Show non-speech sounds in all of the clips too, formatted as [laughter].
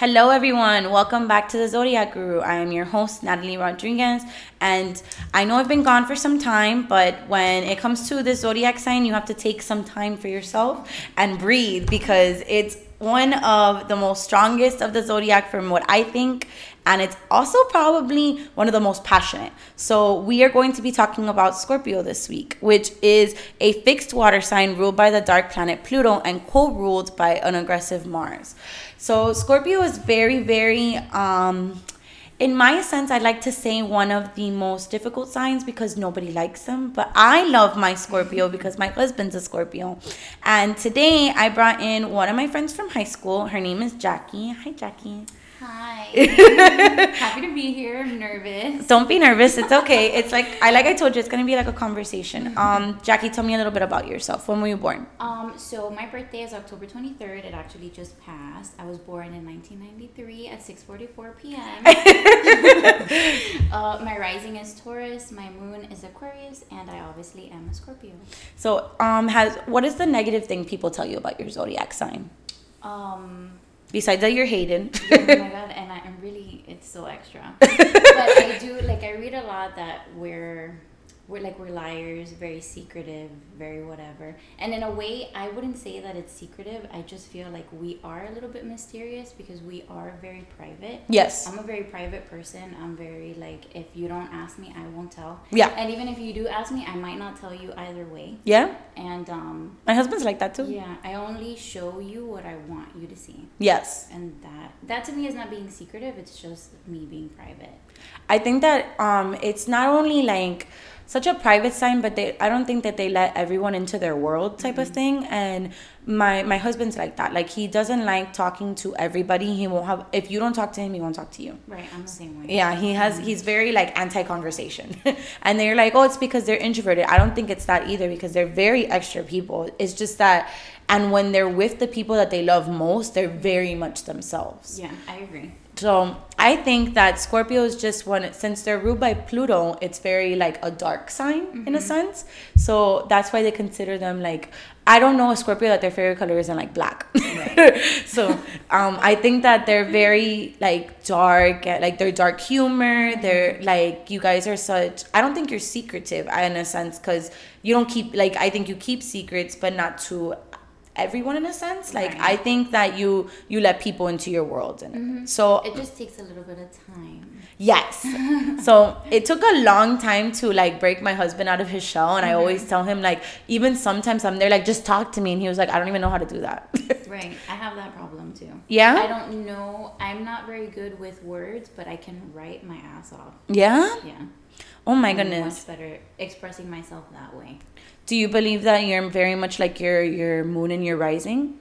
Hello, everyone. Welcome back to the Zodiac Guru. I am your host, Natalie Rodriguez. And I know I've been gone for some time, but when it comes to the zodiac sign, you have to take some time for yourself and breathe because it's one of the most strongest of the zodiac from what I think. And it's also probably one of the most passionate. So, we are going to be talking about Scorpio this week, which is a fixed water sign ruled by the dark planet Pluto and co ruled by an aggressive Mars. So Scorpio is very, very, um, in my sense, I'd like to say one of the most difficult signs because nobody likes them. But I love my Scorpio because my husband's a Scorpio. And today I brought in one of my friends from high school. Her name is Jackie. Hi, Jackie. Hi. [laughs] Happy to be here. I'm nervous. Don't be nervous. It's okay. [laughs] It's like I like I told you, it's gonna be like a conversation. Um, Jackie, tell me a little bit about yourself. When were you born? Um, so my birthday is October 23rd. It actually just passed. I was born in 1993 at 6:44 p.m. [laughs] uh, my rising is Taurus. My moon is Aquarius, and I obviously am a Scorpio. So, um, has what is the negative thing people tell you about your zodiac sign? Um Besides that, you're Hayden. [laughs] oh my god, and I, am really it's so extra. but I do like I read a lot that we're we're like we're liars, very secretive, very whatever. And in a way, I wouldn't say that it's secretive. I just feel like we are a little bit mysterious because we are very private. Yes. I'm a very private person. I'm very like if you don't ask me, I won't tell. Yeah. And even if you do ask me, I might not tell you either way. Yeah. And um my husband's like that too. Yeah, I only show you what I want you to see. Yes. And that that to me is not being secretive, it's just me being private. I think that um it's not only like such a private sign, but they I don't think that they let everyone into their world type mm-hmm. of thing. And my my husband's like that. Like he doesn't like talking to everybody. He won't have if you don't talk to him, he won't talk to you. Right, I'm the same way. Yeah, he has mm-hmm. he's very like anti conversation. [laughs] and they're like, "Oh, it's because they're introverted." I don't think it's that either because they're very extra people. It's just that and when they're with the people that they love most, they're very much themselves. Yeah, I agree. So I think that Scorpio is just one since they're ruled by Pluto, it's very like a dark sign mm-hmm. in a mm-hmm. sense. So that's why they consider them like I don't know a Scorpio that their favorite color isn't like black. Right. [laughs] so um, I think that they're very like dark, like they're dark humor. Mm-hmm. They're like you guys are such. I don't think you're secretive in a sense because you don't keep like I think you keep secrets, but not to everyone in a sense like right. i think that you you let people into your world and mm-hmm. so it just takes a little bit of time. Yes. [laughs] So it took a long time to like break my husband out of his shell and mm-hmm. i always tell him like even sometimes i'm there like just talk to me and he was like i don't even know how to do that. [laughs] Right. I have that problem too. Yeah? I don't know. I'm not very good with words but i can write my ass off. Yeah? Yeah oh my I'm goodness much better expressing myself that way do you believe that you're very much like your your moon and your rising?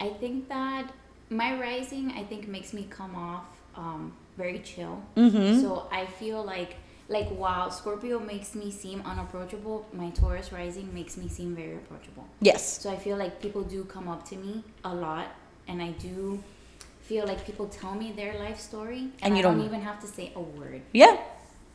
I think that my rising, I think, makes me come off um, very chill. Mm-hmm. So I feel like like wow, Scorpio makes me seem unapproachable. My Taurus rising makes me seem very approachable. Yes. So I feel like people do come up to me a lot, and I do feel like people tell me their life story, and, and you don't, don't even have to say a word. Yeah.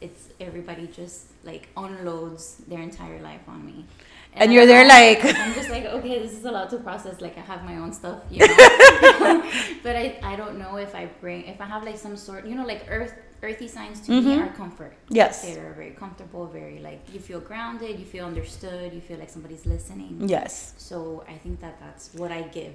It's everybody just like unloads their entire life on me. And, and you're there like I'm just like [laughs] okay this is a lot to process like I have my own stuff you [laughs] know? [laughs] But I, I don't know if I bring if I have like some sort you know like earth earthy signs to mm-hmm. me are comfort. Yes. They're very comfortable very like you feel grounded you feel understood you feel like somebody's listening. Yes. So I think that that's what I give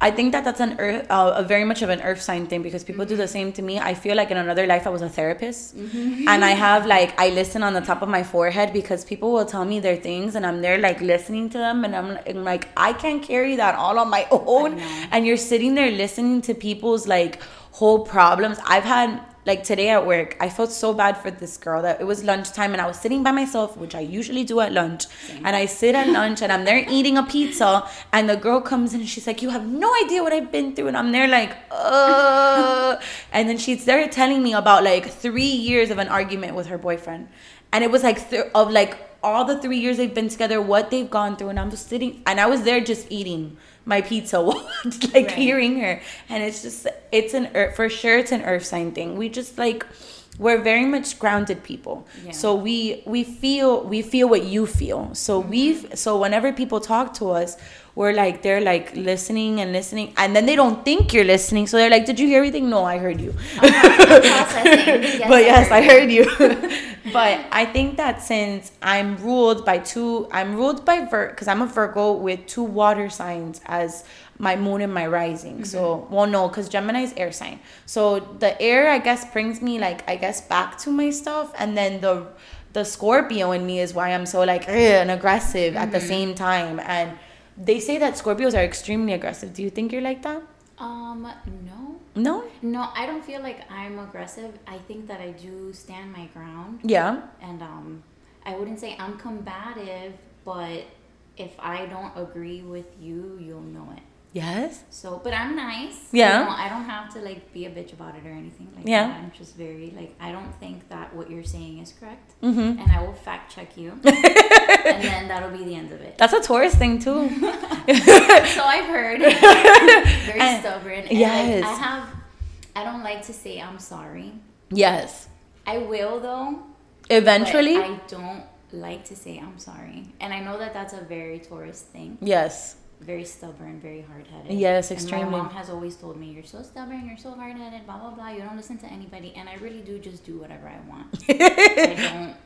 I think that that's an earth, uh, a very much of an earth sign thing because people mm-hmm. do the same to me. I feel like in another life I was a therapist, mm-hmm. and I have like I listen on the top of my forehead because people will tell me their things, and I'm there like listening to them, and I'm, I'm like I can't carry that all on my own. And you're sitting there listening to people's like whole problems. I've had like today at work, I felt so bad for this girl that it was lunchtime and I was sitting by myself, which I usually do at lunch. Same. And I sit at lunch and I'm there eating a pizza, and the girl comes in and she's like, "You have no idea what I've been through," and I'm there like, "Uh," and then she's there telling me about like three years of an argument with her boyfriend, and it was like th- of like all the three years they've been together, what they've gone through, and I'm just sitting, and I was there just eating my pizza, [laughs] like right. hearing her, and it's just, it's an earth, for sure, it's an earth sign thing. We just like, we're very much grounded people, yeah. so we we feel we feel what you feel. So mm-hmm. we so whenever people talk to us, where like they're like listening and listening and then they don't think you're listening. So they're like, Did you hear everything? No, I heard you. [laughs] Yes, [laughs] but yes, I heard you. [laughs] but I think that since I'm ruled by two, I'm ruled by Vir because I'm a Virgo with two water signs as my moon and my rising. So, well, no, because Gemini is air sign. So the air, I guess, brings me like I guess back to my stuff, and then the the Scorpio in me is why I'm so like and aggressive at the same time. And they say that Scorpios are extremely aggressive. Do you think you're like that? Um, no. No. No, I don't feel like I'm aggressive. I think that I do stand my ground. Yeah. And um, I wouldn't say I'm combative, but if I don't agree with you, you'll know it. Yes. So, but I'm nice. Yeah. You know, I don't have to like be a bitch about it or anything like Yeah. that. I'm just very like I don't think that what you're saying is correct, Mm-hmm. and I will fact check you, [laughs] and then that'll be the end of it. That's a Taurus thing too. [laughs] [laughs] so I've heard. very And- stubborn. And yes. Like, I have. I don't like to say I'm sorry. yes. I will though. Eventually. I don't like to say I'm sorry, and I know that that's a very Taurus thing. yes. Very stubborn, very hard headed. Yes, And extremely. my mom has always told me, "You're so stubborn. You're so hard headed. Blah blah blah. You don't listen to anybody." And I really do just do whatever I want. [laughs] I don't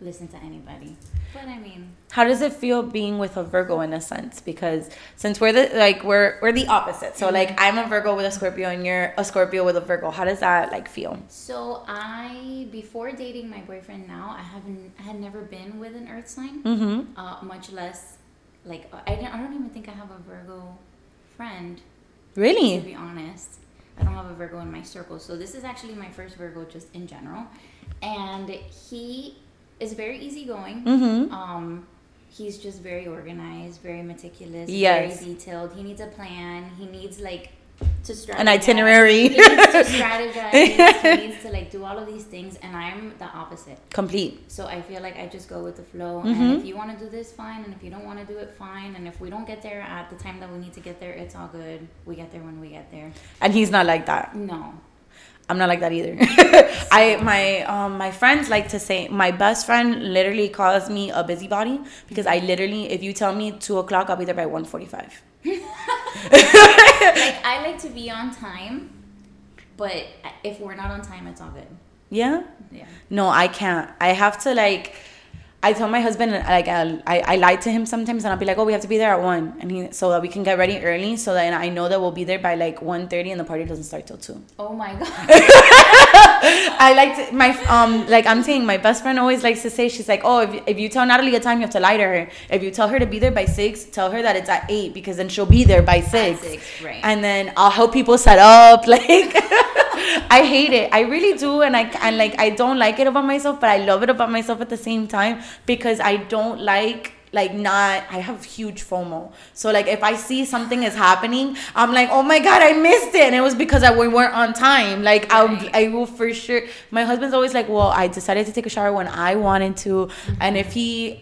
listen to anybody. But I mean, How does it feel being with a Virgo in a sense? Because since we're the like we're we're the opposite. So like I'm a Virgo with a Scorpio and you're a Scorpio with a Virgo. How does that like feel? so I before dating my boyfriend now, I haven't I had never been with an Earth sign. Mm-hmm. Uh, much less like I don't, I don't even think I have a Virgo friend. Really? To be honest. I don't have a Virgo in my circle. So this is actually my first Virgo just in general. And he is very easygoing. Mm-hmm. Um he's just very organized, very meticulous, Yes. very detailed. He needs a plan. He needs like to strategize. An itinerary. He needs to strategize. he [laughs] needs to like do all of these things and I'm the opposite. Complete. So I feel like I just go with the flow. Mhm. And if you want to do this, fine. And if you don't want to do it, fine. And if we don't get there at the time that we need to get there, it's all good. We get there when we get there. And he's not like that. No. I'm not like that either. [laughs] [laughs] I my um my friends like to say my best friend literally calls me a busybody because I literally if you tell me two o'clock I'll be there by one forty five. [laughs] like I like to be on time, but if we're not on time, it's all good. Yeah. Yeah. No, I can't. I have to like. I tell my husband like I, I I lie to him sometimes and I'll be like, oh, we have to be there at one, and he so that we can get ready early, so that I know that we'll be there by like 1.30 and the party doesn't start till two. Oh my god. [laughs] I like to my um like I'm saying my best friend always likes to say she's like oh if, if you tell Natalie a time you have to lie to her if you tell her to be there by six tell her that it's at eight because then she'll be there by six, six, right. and then I'll help people set up [laughs] like I hate it I really do and I and like I don't like it about myself but I love it about myself at the same time because I don't like like not I have huge FOMO. So like if I see something is happening, I'm like, oh my god, I missed it, and it was because I we weren't on time. Like I'll. I will for sure. My husband's always like, well, I decided to take a shower when I wanted to, and if he.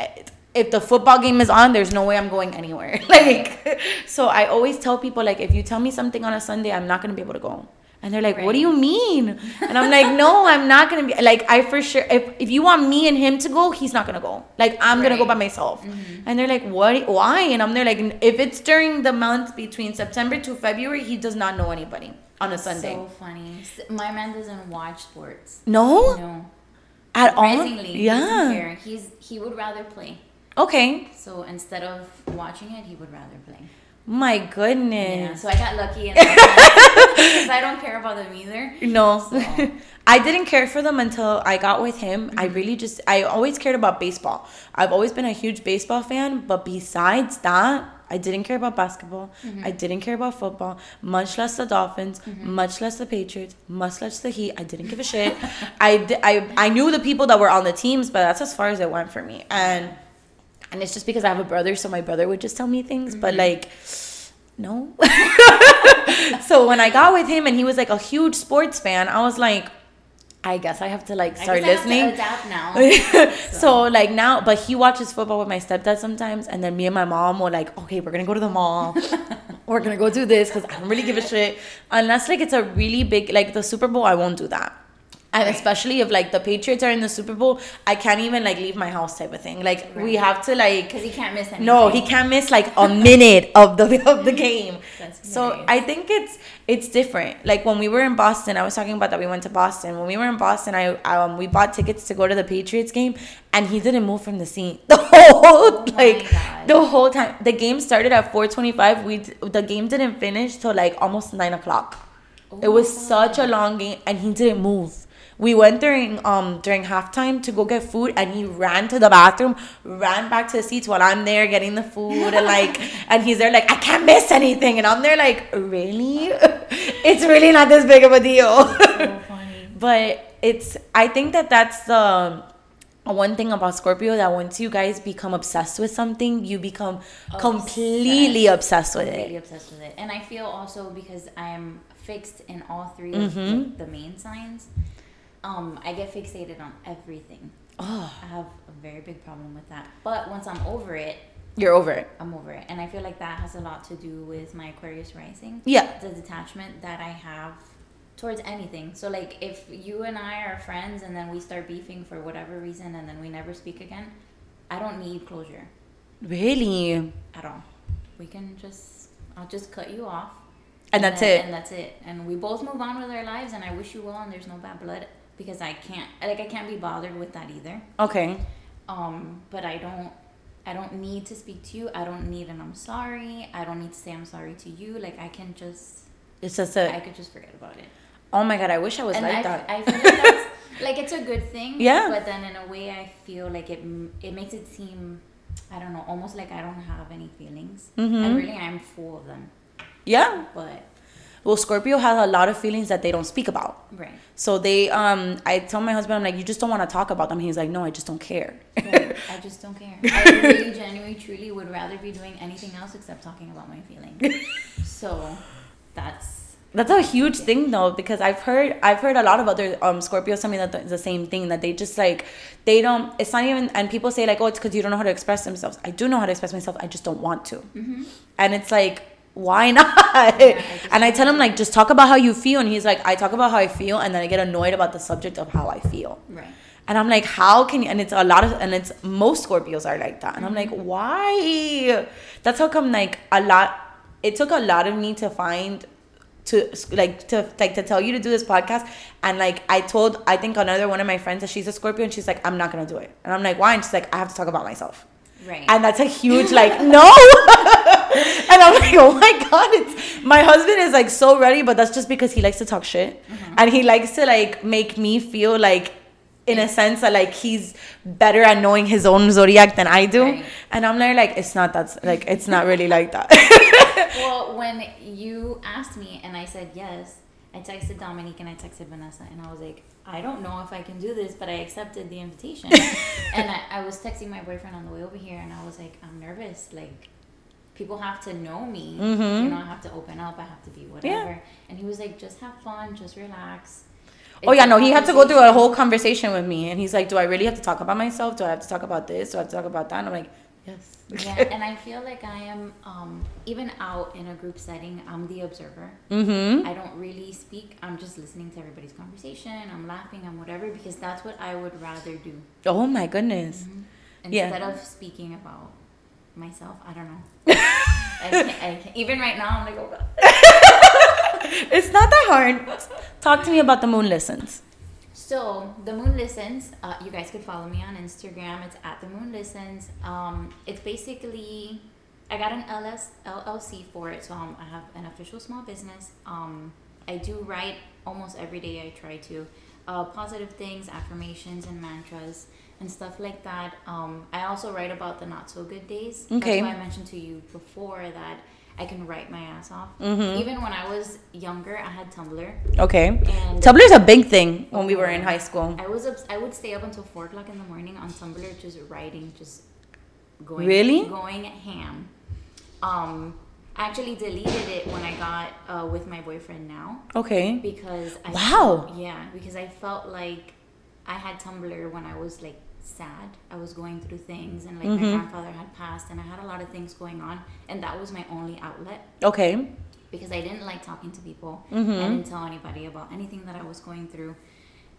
If the football game is on, there's no way I'm going anywhere. [laughs] Like, so I always tell people like, if you tell me something on a Sunday, I'm not gonna be able to go. And they're like, "What do you mean?" And I'm like, "No, I'm not gonna be like I for sure. If if you want me and him to go, he's not gonna go. Like I'm gonna go by Right. myself." Mm-hmm. And they're like, "What? Why?" And I'm there like, "If it's during the month between September to February, he does not know anybody on a Sunday. So funny. My man doesn't watch sports. no, No. at all. Surprisingly, Yeah. He's he would rather play. Okay. So instead of watching it, he would rather play. My goodness. Yeah. So I got lucky because [laughs] I don't care about them either. No. So- [laughs] I didn't care for them until I got with him. I mm-hmm. really just I always cared about baseball. I've always been a huge baseball fan, but besides that, I didn't care about basketball. Mm-hmm. I didn't care about football, much less the Dolphins, mm-hmm. much less the Patriots, much less the Heat. I didn't give a shit. [laughs] I, I I knew the people that were on the teams, but that's as far as it went for me. And and it's just because I have a brother, so my brother would just tell me things, but mm-hmm. like no. [laughs] so when I got with him and he was like a huge sports fan, I was like, I guess I have to like I start guess I have to listening. adapt now. [laughs] so like now, but he watches football with my stepdad sometimes, and then me and my mom were like, okay, we're gonna go to the mall, [laughs] we're gonna go do this because I don't really give a shit unless like it's a really big like the Super Bowl. I won't do that. And Right. especially if like the Patriots are in the Super Bowl, I can't even like leave my house type of thing. Like we have to like Because he can't miss anything. no, he can't miss like a minute of the of the game. [laughs] So. I think it's it's different. Like when we were in Boston, I was talking about that we went to Boston. When we were in Boston, I um we bought tickets to go to the Patriots game, and he didn't move from the seat [laughs] the whole Oh like the whole time. The game started at four twenty five. We the game didn't finish till like almost nine o'clock. it was Oh such a long game, and he didn't move. We went during um during halftime to go get food, and he ran to the bathroom, ran back to the seats while I'm there getting the food, and like, [laughs] and he's there like I can't miss anything, and I'm there like really, [laughs] it's really not this big of a deal. So [laughs] funny. but it's I think that that's the one thing about Scorpio that once you guys become obsessed with something, you become completely obsessed with Completely it. obsessed with it. And I feel also because I am fixed in all 3 Mm-hmm. of the main signs, um, I get fixated on everything. Oh, I have a very big problem with that. But once I'm over it, you're over it. I'm over it. And I feel like that has a lot to do with my Aquarius rising. Yeah. The detachment that I have towards anything. So, like, if you and I are friends and then we start beefing for whatever reason and then we never speak again, I don't need closure Really? at all. We can just, I'll just cut you off. And that's then- it. And that's it. And we both move on with our lives. And I wish you well. And there's no bad blood because I can't, like, I can't be bothered with that either. Okay. Um, but I don't I don't need to speak to you. I don't need an I'm sorry. I don't need to say I'm sorry to you. Like I can just It's just I a. could just forget about it. Oh my god! I wish I was and like I, that. I feel like that's [laughs] like it's a good thing. Yeah. But then in a way, I feel like it it makes it seem I don't know, almost like I don't have any feelings. Mm-hmm. And really, I'm full of them. yeah. But Well, Scorpio has a lot of feelings that they don't speak about. right. So they, um, I tell my husband, I'm like, you just don't want to talk about them. He's like, no, I just don't care. Right. I just don't care. I really, genuinely, truly would rather be doing anything else except talking about my feelings. [laughs] So that's That's a huge thing though, because I've heard I've heard a lot of other um Scorpios tell me that it's the same thing that they just like they don't. It's not even and people say like oh it's because you don't know how to express themselves. I do know how to express myself. I just don't want to. And it's like why [laughs] not? just and I tell him like just talk about how you feel, and he's like I talk about how I feel, and then I get annoyed about the subject of how I feel. right. And I'm like, how can you? And it's a lot of, and it's most Scorpios are like that. And I'm like, mm-hmm. why? That's how come like a lot. It took a lot of me to find, to like to like to tell you to do this podcast. And like I told, I think another one of my friends that she's a Scorpio, and she's like, I'm not gonna do it. And I'm like, why? And she's like, I have to talk about myself. Right. And that's a huge [laughs] like no. [laughs] and I'm like, oh my god, it's my husband is like so ready, but that's just because he likes to talk shit. Mm-hmm. And he likes to like make me feel like in a sense that like he's better at knowing his own zodiac than I do. Right. And I'm there like it's not that like it's not really like that. [laughs] well, when you asked me and I said yes, I texted Dominique and I texted Vanessa and I was like, I don't know if I can do this, but I accepted the invitation. [laughs] and I, I was texting my boyfriend on the way over here and I was like, I'm nervous. Like, people have to know me. Mhm. You know, I have to open up. I have to be whatever. And he was like, just have fun, just relax. oh yeah, no, he had to go through a whole conversation with me and he's like, Do I really have to talk about myself? Do I have to talk about this? Do I have to talk about that? And I'm like, Yes. yeah, and I feel like I am, um, even out in a group setting, I'm the observer. mm-hmm. I don't really speak. I'm just listening to everybody's conversation. I'm laughing. I'm whatever because that's what I would rather do Oh my goodness. Yeah. instead of speaking about myself. I don't know. [laughs] I can't, I can't. Even right now, I'm like, oh god. [laughs] It's not that hard. Talk to me about the moon listens. So the Moon Listens. Uh, you guys could follow me on Instagram. It's at the Moon Listens. Um, it's basically I got an LS, LLC for it, so um, I have an official small business. Um, I do write almost every day. I try to uh, positive things, affirmations, and mantras and stuff like that. Um, I also write about the not so good days. Okay. That's why I mentioned to you before that I can write my ass off. Mm-hmm. Even when I was younger, I had Tumblr. Okay. And Tumblr's a big thing when we were in high school. I was I would stay up until four o'clock in the morning on Tumblr just writing, just going Really? going ham. Um, I actually deleted it when I got uh, with my boyfriend now Okay. because I Wow. felt- yeah because I felt like I had Tumblr when I was like sad. I was going through things and like Mm-hmm. my grandfather had passed and I had a lot of things going on and that was my only outlet Okay. Because I didn't like talking to people. Mm-hmm. I didn't tell anybody about anything that I was going through.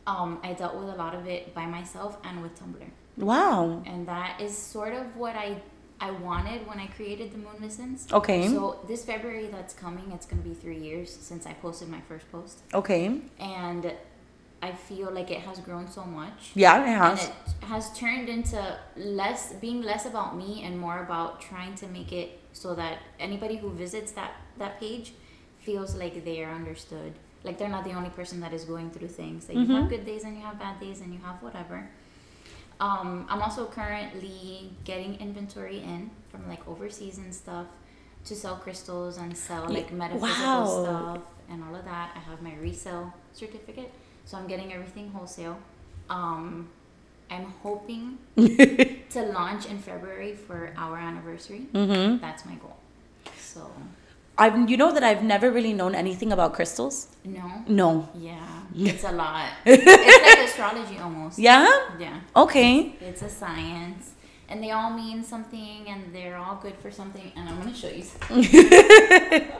um, I dealt with a lot of it by myself and with Tumblr. Wow. And that is sort of what I I wanted when I created the Moon Listens. Okay. So this February that's coming, it's gonna be three years since I posted my first post, Okay. and I feel like it has grown so much. Yeah, it And has. it has turned into less being less about me and more about trying to make it so that anybody who visits that that page feels like they are understood. Like they're not the only person that is going through things. That you have good days and you have bad days and you have whatever. Um, I'm also currently getting inventory in from like overseas and stuff to sell crystals and sell like metaphysical wow. stuff and all of that. I have my resale certificate, so I'm getting everything wholesale. Um, I'm hoping [laughs] to launch in February for our anniversary. Mm-hmm. That's my goal. So I've you know that I've never really known anything about crystals. no, No. yeah, it's a lot. [laughs] it's like astrology almost. Yeah. Yeah. Okay. It's a science. And they all mean something and they're all good for something. And I'm to show you something. [laughs]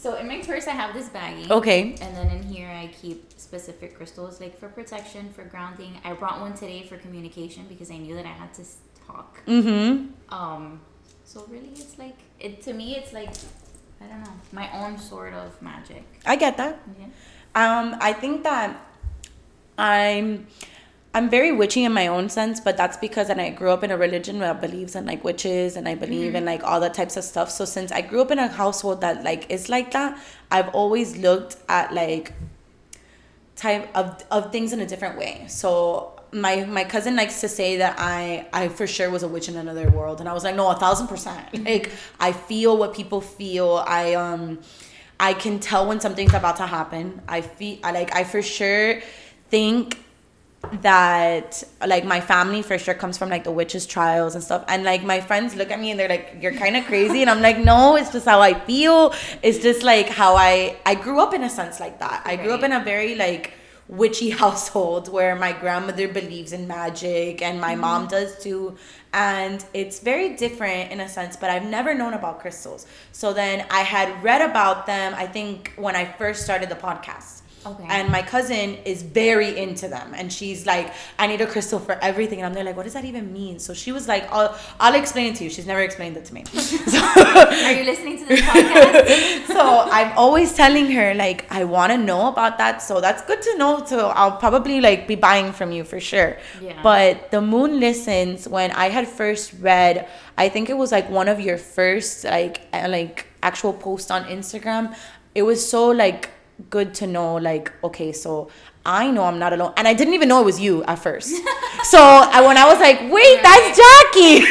so in my purse, I have this baggie. Okay. And then in here, I keep specific crystals like for protection, for grounding. I brought one today for communication because I knew that I had to talk. Mm-hmm. Um, so really, it's like, it to me, it's like, I don't know, my own sort of magic. I get that. Yeah. Um, I think that I'm I'm very witchy in my own sense, but that's because and I grew up in a religion that believes in like witches and I believe in like all that types of stuff. So since I grew up in a household that like is like that, I've always looked at like type of of things in a different way. So my my cousin likes to say that I I for sure was a witch in another world, and I was like, no, a thousand percent. [laughs] Like I feel what people feel. I um I can tell when something's about to happen. I feel I like I for sure think that like my family for sure comes from like the witches trials and stuff. And like my friends look at me and they're like you're kind of crazy. And i'm like no it's just how i feel. It's just like how i i grew up in a sense like that. I grew up in a very like witchy [laughs] household where my grandmother believes in magic and my mm-hmm. mom does too. And it's very different in a sense but i've never known about crystals. So then i had read about them i think when i first started the podcast Okay. and my cousin is very into them. And she's like i need a crystal for everything. And i'm there like what does that even mean? So she was like i'll, I'll explain it to you. She's never explained it to me. [laughs] [laughs] So, Are you listening to this podcast? [laughs] so i'm always telling her like i want to know about that. So that's good to know. So i'll probably like be buying from you for sure. Yeah. but the moon listens. When i had first read i think it was like one of your first like like actual post on instagram it was so like good to know like okay so i know i'm not alone. And i didn't even know it was you at first. So I, when i was like wait that's jackie.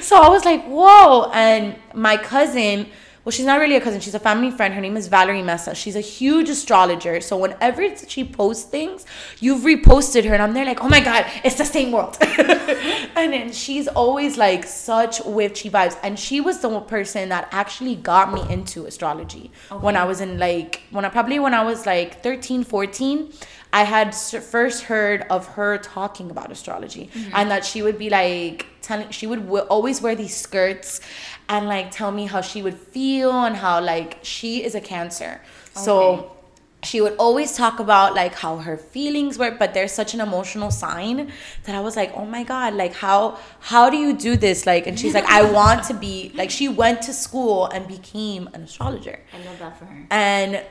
[laughs] So i was like whoa. And my cousin well, she's not really a cousin. She's a family friend. Her name is Valerie Mesa. She's a huge astrologer. So whenever she posts things, you've reposted her, and I'm there like, oh my god, it's the same world. [laughs] and then she's always like such witchy vibes, and she was the person that actually got me into astrology when I was in like when I probably when I was like 13, 14. I had first heard of her talking about astrology, mm-hmm. and that she would be like telling she would w- always wear these skirts and like tell me how she would feel and how like she is a cancer Okay. so she would always talk about like how her feelings were but there's such an emotional sign that i was like oh my god like how how do you do this like and she's like i want to be like she went to school and became an astrologer I love that for her. and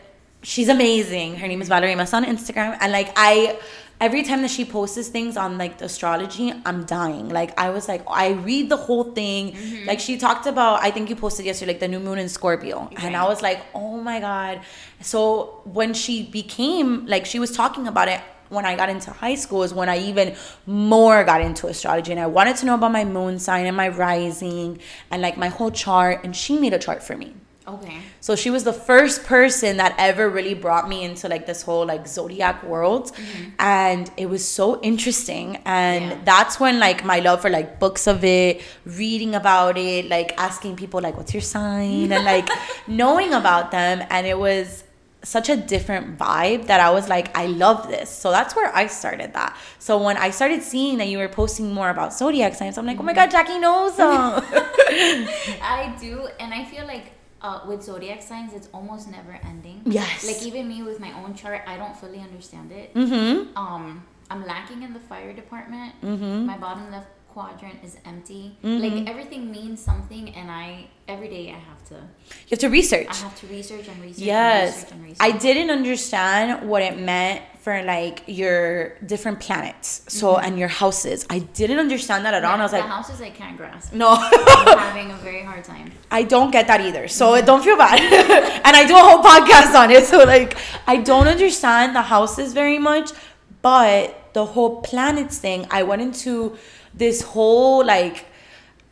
she's amazing. Her name is Valerie Mesa on Instagram, and like I, every time that she posts things on like the astrology, I'm dying. Like I was like, I read the whole thing. Mm-hmm. Like she talked about, I think you posted yesterday, like the new moon in Scorpio, and I was like, oh my god. So when she became like, she was talking about it. When I got into high school is when I even more got into astrology and I wanted to know about my moon sign and my rising and like my whole chart and she made a chart for me. Okay. So she was the first person that ever really brought me into like this whole like zodiac world. Mm-hmm. And it was so interesting. And Yeah. that's when like my love for like books of it, reading about it, like asking people like what's your sign and like [laughs] knowing about them. And it was such a different vibe that I was like, I love this. So that's where I started that. So when I started seeing that you were posting more about zodiac signs, I'm like, oh my mm-hmm. God, Jackie knows them. [laughs] I do, and I feel like uh, with zodiac signs, it's almost never ending. Yes. Like even me with my own chart, I don't fully understand it. Mm-hmm. Um, I'm lacking in the fire department. Mm-hmm. My bottom left quadrant is empty. Mhm. Like everything means something, and I every day I have to You have to research. I have to research and research. Yes. and research and research. I didn't understand what it meant for like your different planets. So mm-hmm. and your houses. I didn't understand that at all. And I was the like, houses I can't grasp. no. I'm [laughs] having a very hard time. I don't get that either. So mm-hmm. don't feel bad. [laughs] and I do a whole podcast on it. So like I don't understand the houses very much, but the whole planets thing, I went into this whole like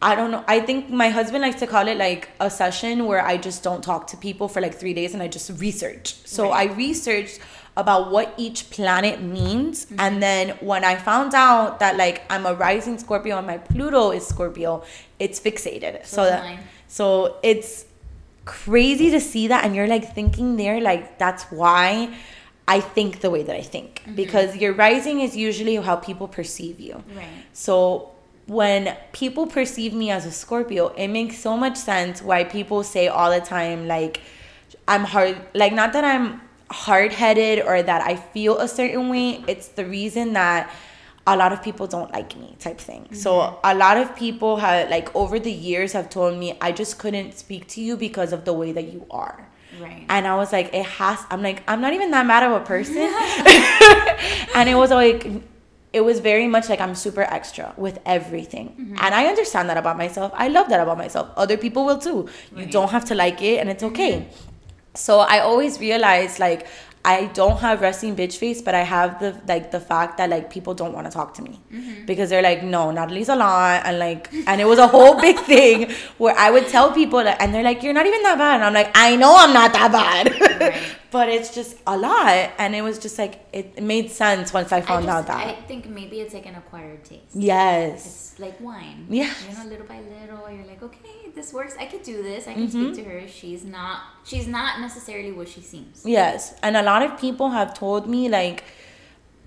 I don't know. I think my husband likes to call it like a session where I just don't talk to people for like 3 days and I just research. So Right. I researched about what each planet means mm-hmm. and then when I found out that like I'm a rising Scorpio and my Pluto is Scorpio, it's fixated. So So that mine. so it's crazy to see that and you're like thinking there like that's why I think the way that I think mm-hmm. because your rising is usually how people perceive you. Right. So when people perceive me as a Scorpio, it makes so much sense why people say all the time like I'm hard like not that I'm hard-headed or that I feel a certain way, it's the reason that a lot of people don't like me type thing. So mm-hmm. a lot of people have like over the years have told me I just couldn't speak to you because of the way that you are. Right. And I was like, it has. I'm like, I'm not even that mad of a person. [laughs] [laughs] and it was like, it was very much like I'm super extra with everything. Mm-hmm. And I understand that about myself. I love that about myself. Other people will too. You don't have to like it, and it's okay. Mm-hmm. So I always realized like I don't have resting bitch face, but I have the like the fact that like people don't want to talk to me mm-hmm. because they're like, no, Natalie's a lot, and like, and it was a whole big [laughs] thing where I would tell people, that, and they're like, you're not even that bad, and I'm like, I know I'm not that bad, Right. [laughs] but it's just a lot, and it was just like it, it made sense once I I, found out that. I think maybe it's like an acquired taste. yes, It's like wine. Yeah. You know, little by little, you're like, okay, this works. I could do this. I can speak Mm-hmm. to her. She's not. She's not necessarily what she seems. Yes, and a lot of people have told me like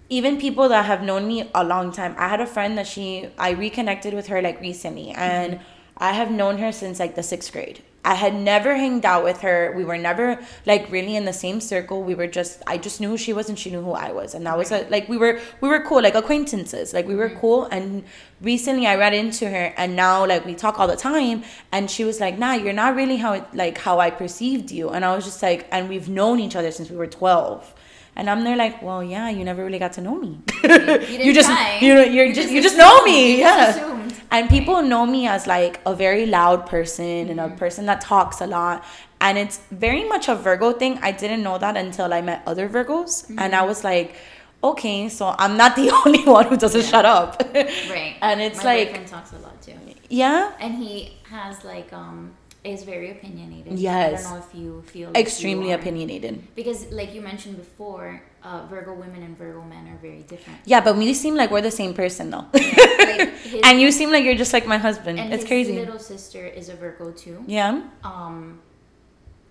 even people that have known me a long time. I had a friend that she I reconnected with her like recently and I have known her since like the 6th grade. I had never hanged out with her. We were never like really in the same circle. We were just I just knew who she was and she knew who I was. And that was a, like we were we were cool like acquaintances. Like we were mm-hmm. cool and recently I ran into her and now like we talk all the time and she was like, "Nah, you're not really how it like how I perceived you." And I was just like and we've known each other since we were 12. And I'm there like, well, yeah, you never really got to know me. [laughs] didn't just, try. you know, you're You just, just you just know me, You yeah. And people know me as like a very loud person and a person that talks a lot. And it's very much a Virgo thing. I didn't know that until I met other Virgos, and I was like, okay, so I'm not the [laughs] only one who doesn't Yeah. shut up. Right. [laughs] And it's My like, boyfriend talks a lot too, yeah, and he has like um is very opinionated. Yes. I don't know if you feel like you extremely are. opinionated. because, like you mentioned before, uh, Virgo women and Virgo men are very different. Yeah, but we seem like we're the same person though. like [laughs] his, and you seem like you're just like my husband. and it's crazy. Little sister is a Virgo too. yeah. um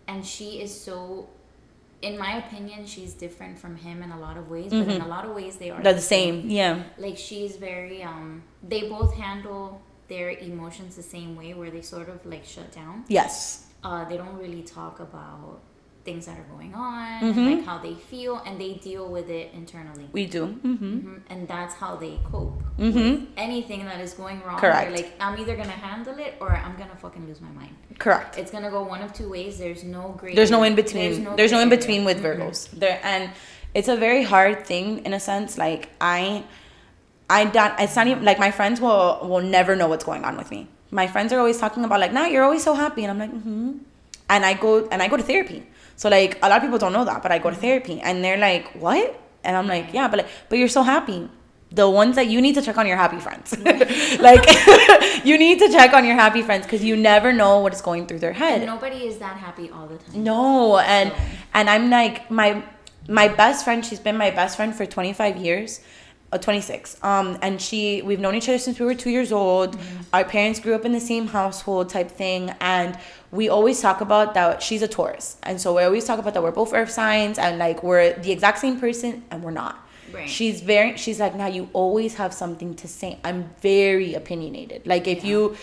and she is so in my opinion she's different from him in a lot of ways but in a lot of ways they are Mm-hmm. They're the same. Yeah. like she's very um they both handle their emotions the same way where they sort of like shut down Yes. uh they don't really talk about things that are going on Mm-hmm. and like how they feel and they deal with it internally We do. Mm-hmm. Mhm. and that's how they cope Mhm. with anything that is going wrong Correct. They're like i'm either gonna handle it or i'm gonna fucking lose my mind Correct. it's gonna go one of two ways. There's no gray. There's no in between. There's no, gray in between with Mhm. Virgos. There and it's a very hard thing in a sense. Like I, I don't. It's not even like my friends will will never know what's going on with me. My friends are always talking about like, nah, you're always so happy, and I'm like, mm-hmm. And I go and I go to therapy. So like a lot of people don't know that, but I go to therapy, and they're like, what? And I'm like, yeah, but like, but you're so happy. The ones that you need to check on your happy friends. [laughs] [laughs] like [laughs] you need to check on your happy friends because you never know what is going through their head. And nobody is that happy all the time. No, and So- and I'm like my my best friend. She's been my best friend for 25 years, uh, 26. Um, and she we've known each other since we were two years old. Our parents grew up in the same household type thing, and we always talk about that she's a Taurus, and so we always talk about that we're both Earth signs, and like we're the exact same person, and we're not. Right. She's very. She's like, now you always have something to say. I'm very opinionated. Like if Yeah. you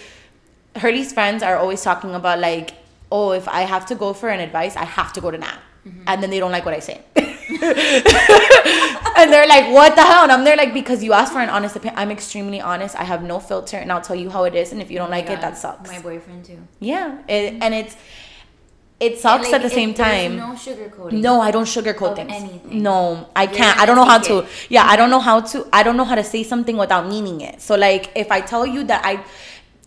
Hurley's friends are always talking about like oh, if I have to go for an advice, I have to go to Nat. Mm-hmm. And then they don't like what I say. [laughs] and they're like, what the hell? And I'm there like, because you asked for an honest opinion. I'm extremely honest. I have no filter and I'll tell you how it is. And if you don't like it, that sucks. My boyfriend too. yeah. It, and it's, it sucks Like, at the same time. No sugarcoating. No, I don't sugarcoat things. anything. No, I You're can't. I don't know how to. it. Yeah, I don't know how to. I don't know how to say something without meaning it. So like, if I tell you that I,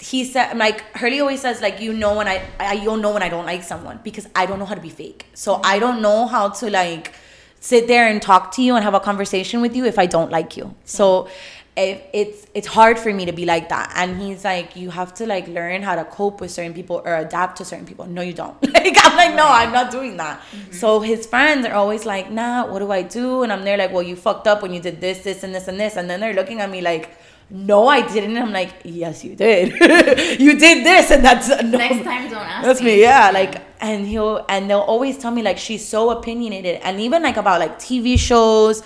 he said like Hurley always says like you know when I, I you'll know when I don't like someone because I don't know how to be fake. So I don't know how to like sit there and talk to you and have a conversation with you if I don't like you. So if it's it's hard for me to be like that. And he's like you have to like learn how to cope with certain people or adapt to certain people. No you don't. [laughs] Like i'm like no i'm not doing that. Mm-hmm. So his friends are always like nah what do i do? And i'm there like well you fucked up when you did this this and this and this. And then they're looking at me like no i didn't and i'm like yes you did [laughs] you did this and that's [laughs] no. Next time, don't ask That's me. me, yeah. Like, and he'll and they'll always tell me like she's so opinionated, and even like about like TV shows,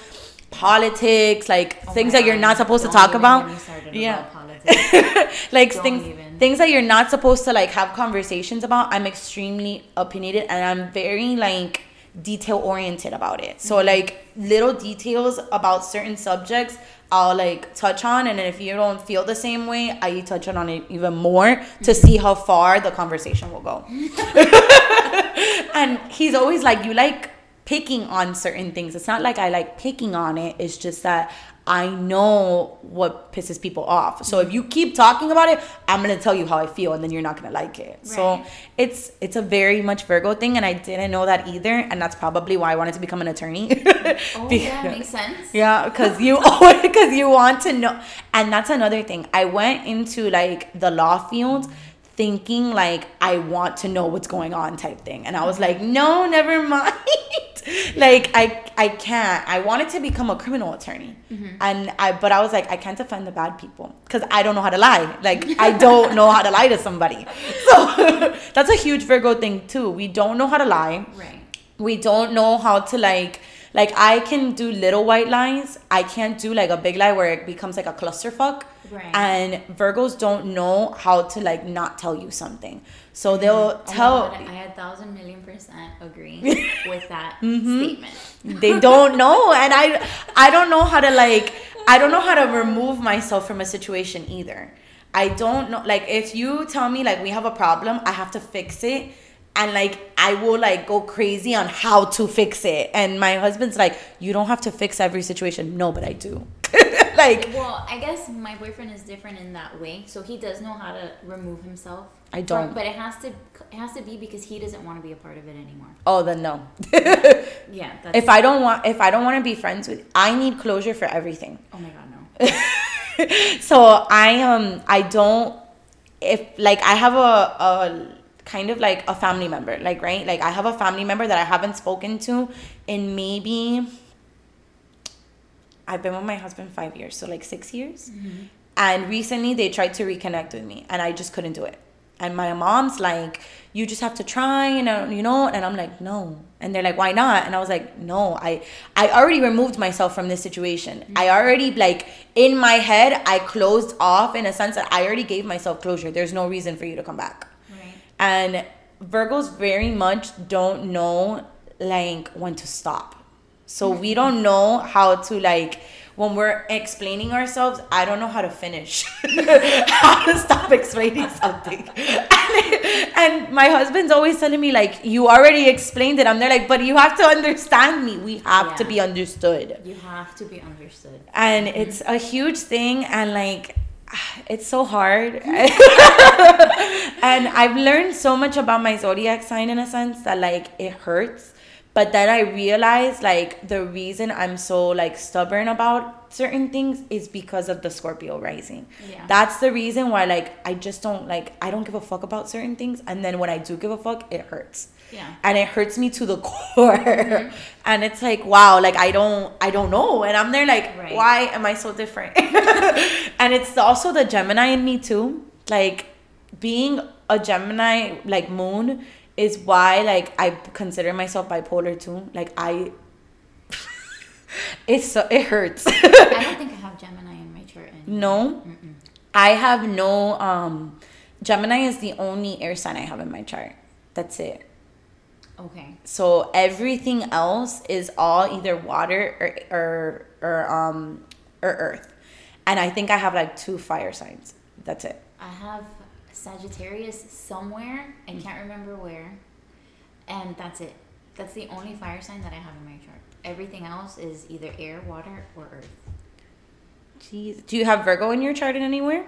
politics, like Oh things that you're not supposed Don't to talk about. get me started Yeah. about politics. [laughs] like Don't things even. things that you're not supposed to like have conversations about. I'm extremely opinionated, and I'm very like detail oriented about it. So like little details about certain subjects. I'll like touch on, and if you don't feel the same way, I touch on it even more to Mm-hmm. see how far the conversation will go [laughs] and he's always like you like picking on certain things it's not like i like picking on it it's just that i know what pisses people off so if you keep talking about it i'm gonna tell you how i feel and then you're not gonna like it so it's it's a very much virgo thing and i didn't know that either and that's probably why i wanted to become an attorney [laughs] Oh, Be- yeah, makes sense. yeah, because you [laughs] always because you want to know, and that's another thing. I went into like the law field thinking like I want to know what's going on type thing, and I was like, no, never mind. [laughs] [laughs] like I I can't. I wanted to become a criminal attorney, mm-hmm. and I but I was like I can't defend the bad people because I don't know how to lie. Like I don't know how to lie to somebody. [laughs] So [laughs] that's a huge Virgo thing too. We don't know how to lie Right. we don't know how to like like I can do little white lies. I can't do like a big lie where it becomes like a clusterfuck. Right. And Virgos don't know how to like not tell you something. So they'll Oh tell God, I a thousand million percent agree [laughs] with that [laughs] Mm-hmm. statement. they don't [laughs] know and I I don't know how to like I don't know how to remove myself from a situation either. I don't know like if you tell me like we have a problem, I have to fix it and like I will like go crazy on how to fix it. And my husband's like, "You don't have to fix every situation." No, but I do. like Well, I guess my boyfriend is different in that way, so he does know how to remove himself. I don't. but it has to it has to be because he doesn't want to be a part of it anymore. oh, then no. Yeah. [laughs] That's, if I don't want if I don't want to be friends with I need closure for everything. oh my god, no. [laughs] so I um I don't if like I have a a kind of like a family member like right like I have a family member that I haven't spoken to in maybe I've been with my husband five years so like six years and recently they tried to reconnect with me and I just couldn't do it and my mom's like you just have to try and you know and I'm like no and they're like why not? And I was like no I I already removed myself from this situation. I mm-hmm. already like in my head I closed off in a sense that I already gave myself closure. There's no reason for you to come back. Right. and Virgos very much don't know like when to stop. So mm-hmm. we don't know how to like when we're explaining ourselves, I don't know how to finish. [laughs] how to stop explaining something. And, [laughs] and my husband's always telling me like you already explained it. I'm there like, but you have to understand me. We have to be understood You have to be understood. and it's a huge thing and like [sighs] it's so hard [laughs] and i've learned so much about my zodiac sign in a sense that like it hurts but then i realized like the reason i'm so like stubborn about certain things is because of the scorpio rising. Yeah. that's the reason why like i just don't like i don't give a fuck about certain things. And then when i do give a fuck it hurts. Yeah. and it hurts me to the [laughs] core. Mm-hmm. And it's like wow like i don't i don't know. And i'm there like Right. why am i so different? [laughs] And it's also the gemini in me too. Like being a gemini like moon is why like i consider myself bipolar too like i [laughs] it's so it hurts I don't think I have Gemini in my chart. No i have no um gemini is the only air sign i have in my chart That's it. Okay. So everything else is all either water or or or um or earth. And I think I have like two fire signs. That's it. I have Sagittarius somewhere. I can't remember where. And that's it. That's the only fire sign that I have in my chart. Everything else is either air, water, or earth. Jeez. Do you have Virgo in your chart in anywhere?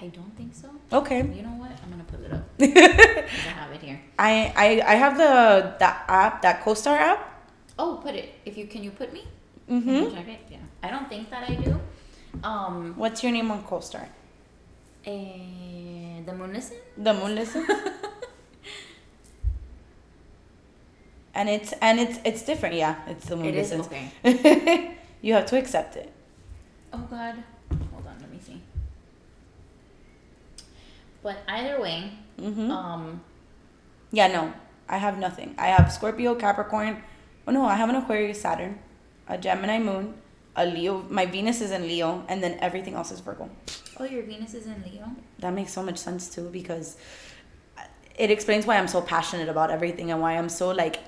I don't think so. Okay. You know what? I'm gonna pull it up. [laughs] I have it here. I, I I have the that app, that CoStar app. Oh, put it. If you can, you put me. Mhm. You check it? Yeah. I don't think that I do. Um, What's your name on CoStar? eh, the moon listen. The Moon Listen. [laughs] and it's and it's it's different. Yeah, it's the Moon It is Listen. okay. [laughs] you have to accept it. Oh God. Hold on. Let me see. But either way, Mhm. um, Yeah, no, I have nothing. I have Scorpio, Capricorn. Oh no, I have an Aquarius, Saturn, a Gemini Moon, a Leo. My Venus is in Leo, and then everything else is Virgo. Oh, your Venus is in Leo. That makes so much sense too because it explains why I'm so passionate about everything and why I'm so like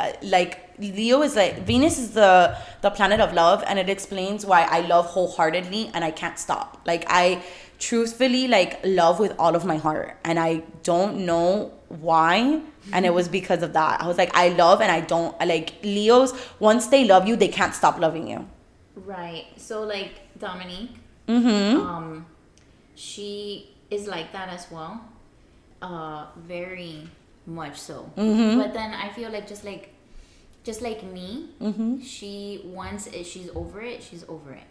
uh, like Leo is like Venus is the the planet of love and it explains why I love wholeheartedly and I can't stop. Like I truthfully like love with all of my heart and I don't know why and it was [laughs] because of that. I was like I love and I don't like Leos once they love you they can't stop loving you. Right. So like Dominique, Mhm. um, she is like that as well. Uh, very much so. Mhm. But then I feel like just like, just like me, Mhm. she once it, she's over it, she's over it.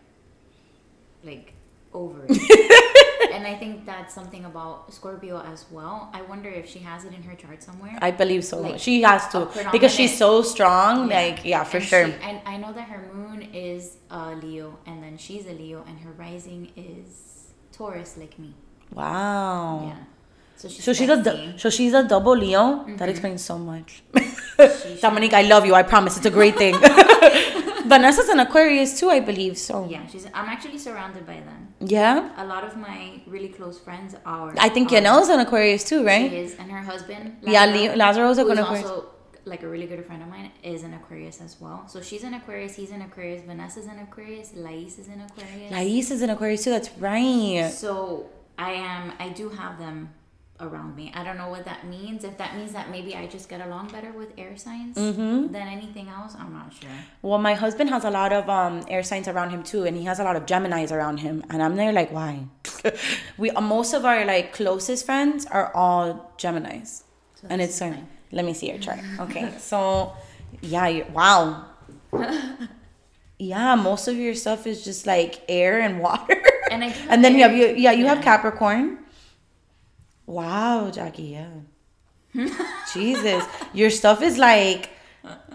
Like over it. [laughs] and I think that's something about Scorpio as well. I wonder if she has it in her chart somewhere. I believe so. Like, she has to because she's so strong. Yeah. Like yeah, for And sure. she- and I know that her moon is uh, Leo, and then she's a Leo, and her rising is Taurus, like me. wow. Yeah. So she's So she's a du- so she's a double Leo. Mm-hmm. That explains so much. [laughs] [laughs] Dominique, I love you. I promise. It's a great thing. [laughs] Vanessa's an Aquarius too, I believe. So Yeah, she's. I'm actually surrounded by them. yeah. A lot of my really close friends are. I think Yanel's an Aquarius too, right? She is, and her husband. Yeah, Leo- Lazaro's an is Aquarius. also like a really good friend of mine is an Aquarius as well. So she's an Aquarius. He's an Aquarius. Vanessa's an Aquarius. Lais is an Aquarius. Lais is an Aquarius too. That's right. So I am. I do have them around me. I don't know what that means. If that means that maybe I just get along better with air signs Mm-hmm. than anything else, I'm not sure. Well, my husband has a lot of um, air signs around him too, and he has a lot of Gemini's around him, and I'm there like, why? [laughs] we most of our like closest friends are all Gemini's, So and it's fine. Let me see your chart. Okay, so yeah, you wow. [laughs] Yeah, most of your stuff is just like air and water. And I [laughs] and then you have you yeah, you have. Capricorn. Wow, Jackie, yeah. [laughs] Jesus. Your stuff is like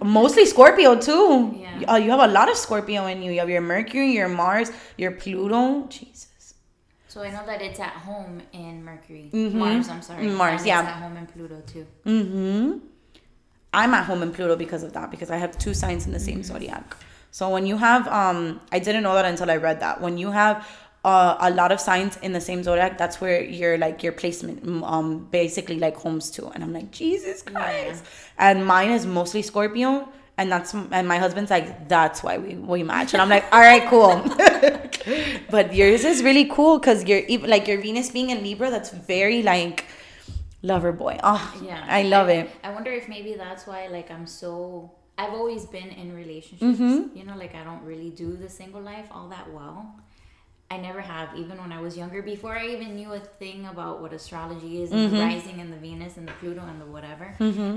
mostly Scorpio too. Yeah. Uh, you have a lot of Scorpio in you. You have your Mercury, your Mars, your Pluto. Jesus. So I know that it's at home in Mercury. Mhm. Mars, I'm sorry. Mars, And yeah. It's at home in Pluto too. Mm-hmm. I'm at home in Pluto because of that, because I have two signs in the same zodiac. So when you have, um, I didn't know that until I read that. When you have uh, a lot of signs in the same zodiac, that's where your like your placement, mm, um, basically like homes to. And I'm like, Jesus Christ. And mine is mostly Scorpio, and that's and my husband's like, that's why we we match. And I'm like, all right, cool. [laughs] but yours is really cool because you're even like your Venus being in Libra. That's very like lover boy. Oh, Yeah. I love it. I wonder if maybe that's why like I'm so I've always been in relationships. Mm-hmm. You know, like I don't really do the single life all that well. I never have, even when I was younger, before I even knew a thing about what astrology is and Mm-hmm. the rising and the Venus and the Pluto and the whatever.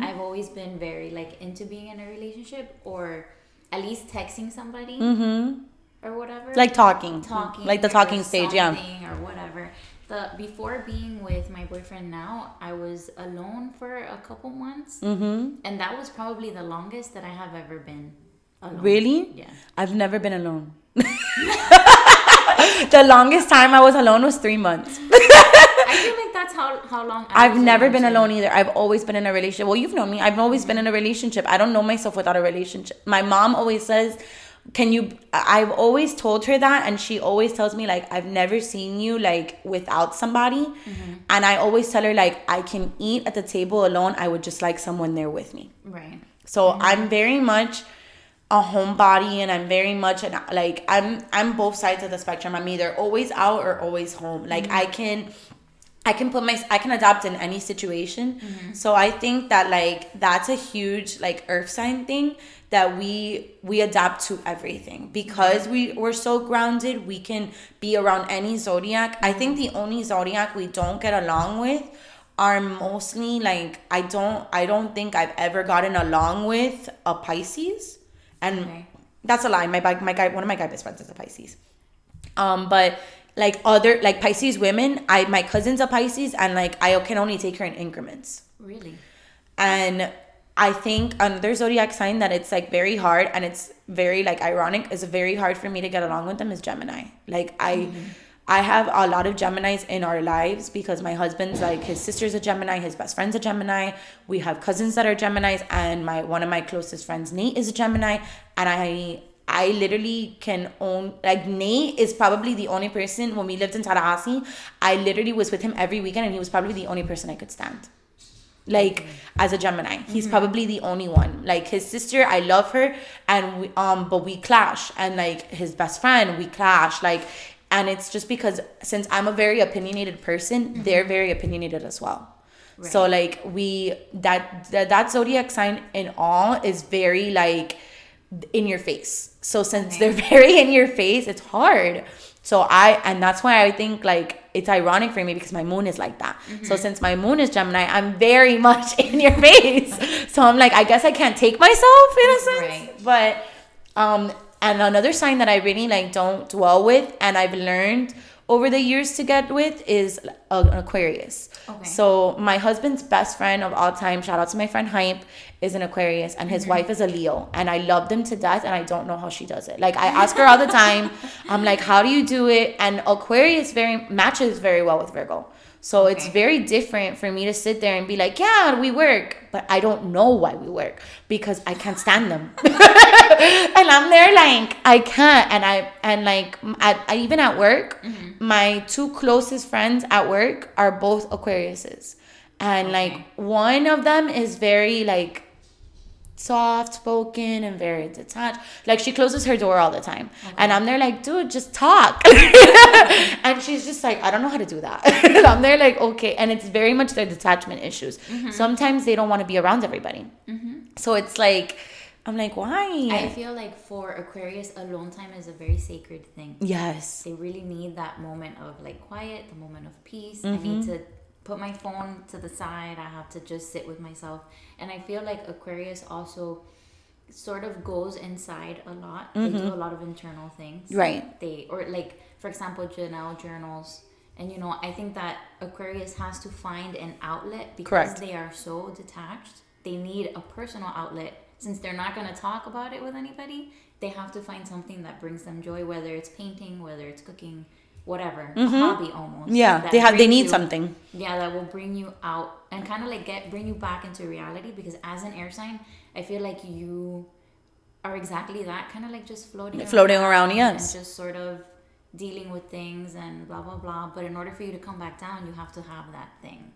I've always been very like into being in a relationship or at least texting somebody Mm-hmm. or whatever. Like talking. talking Like the talking stage, yeah. or whatever the before being with my boyfriend now i was alone for a couple months Mm-hmm. and that was probably the longest that i have ever been alone Really? yeah I've never been alone. [laughs] [laughs] the longest time I was alone was three months. [laughs] i feel like that's how how long I I've was never been alone either. I've always been in a relationship. Well, you've known me. I've always been in a relationship. I don't know myself without a relationship. My mom always says, can you i've always told her that and she always tells me like i've never seen you like without somebody mm-hmm. and i always tell her like i can eat at the table alone i would just like someone there with me right so mm-hmm. i'm very much a homebody and i'm very much an like i'm i'm both sides of the spectrum. I'm either always out or always home. Like mm-hmm. i can I can put my I can adapt in any situation. Mm-hmm. So I think that like that's a huge like earth sign thing that we we adapt to everything. Because we we're so grounded we can be around any zodiac. I think the only zodiac we don't get along with are mostly like i don't i don't think i've ever gotten along with a pisces and okay. that's a lie my my guy one of my guy best friends is a pisces um but like other like pisces women i my cousin's a pisces and like i can only take her in increments really and I think another zodiac sign that it's like very hard and it's very like ironic is very hard for me to get along with them is Gemini. Like I mm-hmm. I have a lot of Geminis in our lives because my husband's like his sister's a Gemini, his best friend's a Gemini. We have cousins that are Geminis and my one of my closest friends Nate is a Gemini and I I literally can own like Nate is probably the only person when we lived in Tallahassee, I literally was with him every weekend and he was probably the only person I could stand like as a Gemini. He's mm-hmm. probably the only one. Like his sister, I love her, and we um, but we clash, and like his best friend, we clash, like, and it's just because since I'm a very opinionated person, mm-hmm. they're very opinionated as well. Right. So like we that, that that zodiac sign in all is very like in your face. So since they're [laughs] very in your face, it's hard. So I and that's why I think like it's ironic for me because my moon is like that. Mm-hmm. So since my moon is Gemini, I'm very [laughs] much in your face. so I'm like, I guess I can't take myself in a sense. Right. But um and another sign that I really like don't dwell with and I've learned over the years to get with is an Aquarius. Okay. So my husband's best friend of all time, shout out to my friend Hype, is an Aquarius and his mm-hmm. wife is a Leo. And I love them to death and I don't know how she does it. Like I ask her all the time, [laughs] I'm like, how do you do it? And Aquarius very matches very well with Virgo. So okay. it's very different for me to sit there and be like, yeah, we work, but I don't know why we work because I can't stand them. [laughs] [laughs] and I'm there like I can't, and I and like at, I, even at work, mm-hmm. my two closest friends at work are both Aquariuses, and like one of them is very like soft spoken and very detached. Like she closes her door all the time. Okay. And I'm there like, dude, just talk. [laughs] and she's just like, I don't know how to do that. and [laughs] I'm there like, okay. And it's very much their detachment issues. Mm-hmm. Sometimes they don't want to be around everybody. Mm-hmm. So it's like, I'm like, why? I feel like for Aquarius, alone time is a very sacred thing. Yes. They really need that moment of like quiet, the moment of peace. Mm-hmm. I need mm-hmm. to put my phone to the side. I have to just sit with myself. And I feel like Aquarius also sort of goes inside a lot. Mm-hmm. They do mm-hmm. a lot of internal things. Right. They or like for example Janelle journals. And you know, I think that Aquarius has to find an outlet because Correct. they are so detached. They need a personal outlet since they're not going to talk about it with anybody. They have to find something that brings them joy, whether it's painting, whether it's cooking, whatever mm-hmm. a hobby almost yeah they have they need you, something yeah that will bring you out and kind of like get bring you back into reality because as an air sign i feel like you are exactly that kind of like just floating floating around, around yes and just sort of dealing with things and blah blah blah but in order for you to come back down you have to have that thing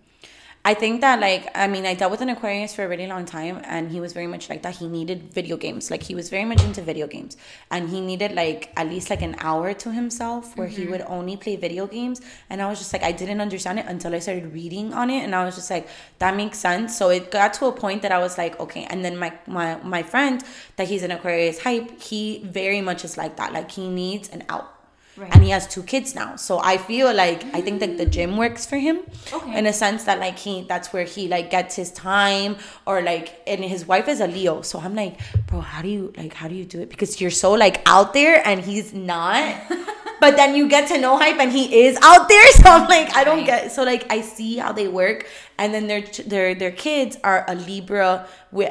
I think that like I mean I dealt with an Aquarius for a really long time and he was very much like that. He needed video games. Like he was very much into video games. And he needed like at least like an hour to himself where mm-hmm. he would only play video games. And I was just like I didn't understand it until I started reading on it and I was just like, that makes sense. So it got to a point that I was like, okay. And then my my my friend that he's an Aquarius hype, he very much is like that. Like he needs an out Right. And he has two kids now. So I feel like I think that the gym works for him okay. in a sense that like he that's where he like gets his time or like and his wife is a Leo. So I'm like, bro, how do you like how do you do it? Because you're so like out there and he's not. [laughs] but then you get to know hype and he is out there. [laughs] So I'm like, I don't right. get so like I see how they work and then their their their kids are a Libra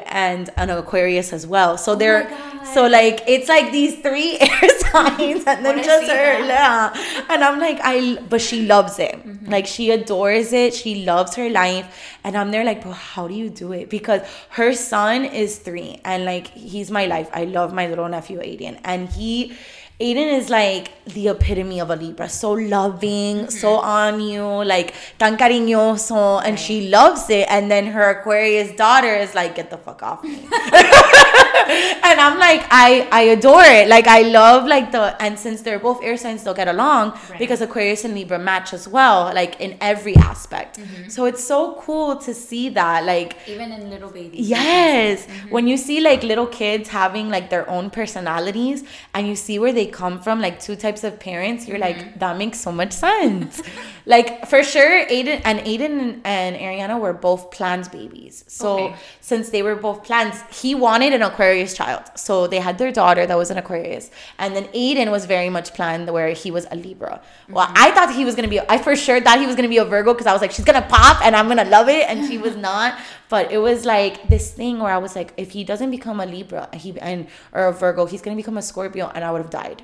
and an Aquarius as well. So they're God. so like it's like these three [laughs] air signs, and then just her. Yeah. And I'm like, I but she loves it. Like she adores it. She loves her life. And I'm there like, bro, how do you do it? Because her son is three and like he's my life. I love my little nephew Aiden. And he Aiden is like the epitome of a Libra. So loving, so mm-hmm. on you, like tan cariñoso, and she loves it. And then her Aquarius daughter is like, get the fuck off me. [laughs] [laughs] [laughs] and I'm like, I I adore it. Like I love like the and since they're both air signs, they'll get along Right. because Aquarius and Libra match as well, like in every aspect. Mm-hmm. So it's so cool to see that, like. Even in little babies. Yes. Mm-hmm. When you see like little kids having like their own personalities and you see where they come from, like two types of parents, you're Mm-hmm. like, that makes so much sense. [laughs] like for sure, Aiden and Aiden and Ariana were both planned babies. So Okay. since they were both plans, he wanted an Aquarius child. So they had their daughter that was an Aquarius. And then Aiden was very much planned where he was a Libra. Well, Mm-hmm. I thought he was gonna be I for sure thought he was gonna be a Virgo because I was like, she's gonna pop and I'm gonna love it. And she was [laughs] not. But it was like this thing where I was like, if he doesn't become a Libra he and or a Virgo, he's gonna become a Scorpio and I would have died.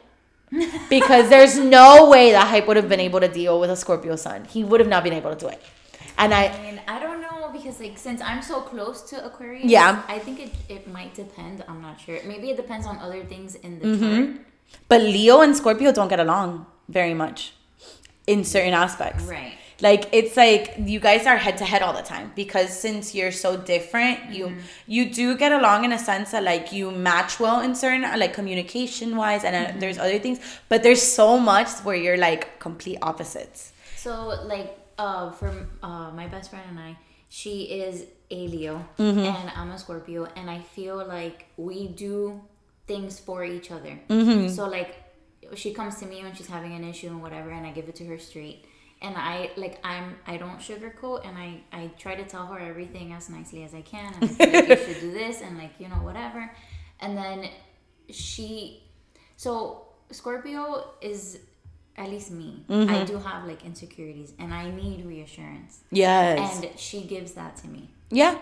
[laughs] because there's no way that hype would have been able to deal with a Scorpio sun. He would have not been able to do it. And I I mean, I don't know because like since I'm so close to Aquarius, Yeah. I think it, it might depend. I'm not sure. Maybe it depends on other things in the Mm-hmm. chart. But Leo and Scorpio don't get along very much in certain aspects. Right. Like it's like you guys are head to head all the time because since you're so different, you Mm-hmm. you do get along in a sense that like you match well in certain like communication wise and Mm-hmm. uh, there's other things, but there's so much where you're like complete opposites. So like uh for uh my best friend and I, she is a Leo Mm-hmm. and I'm a Scorpio and I feel like we do things for each other. Mm-hmm. So like she comes to me when she's having an issue and whatever and I give it to her straight. And I like I'm I don't sugarcoat and I I try to tell her everything as nicely as I can and I feel like you should do this and like you know whatever. And then she so Scorpio is at least me. Mm-hmm. I do have like insecurities and I need reassurance. Yes. And she gives that to me. yeah.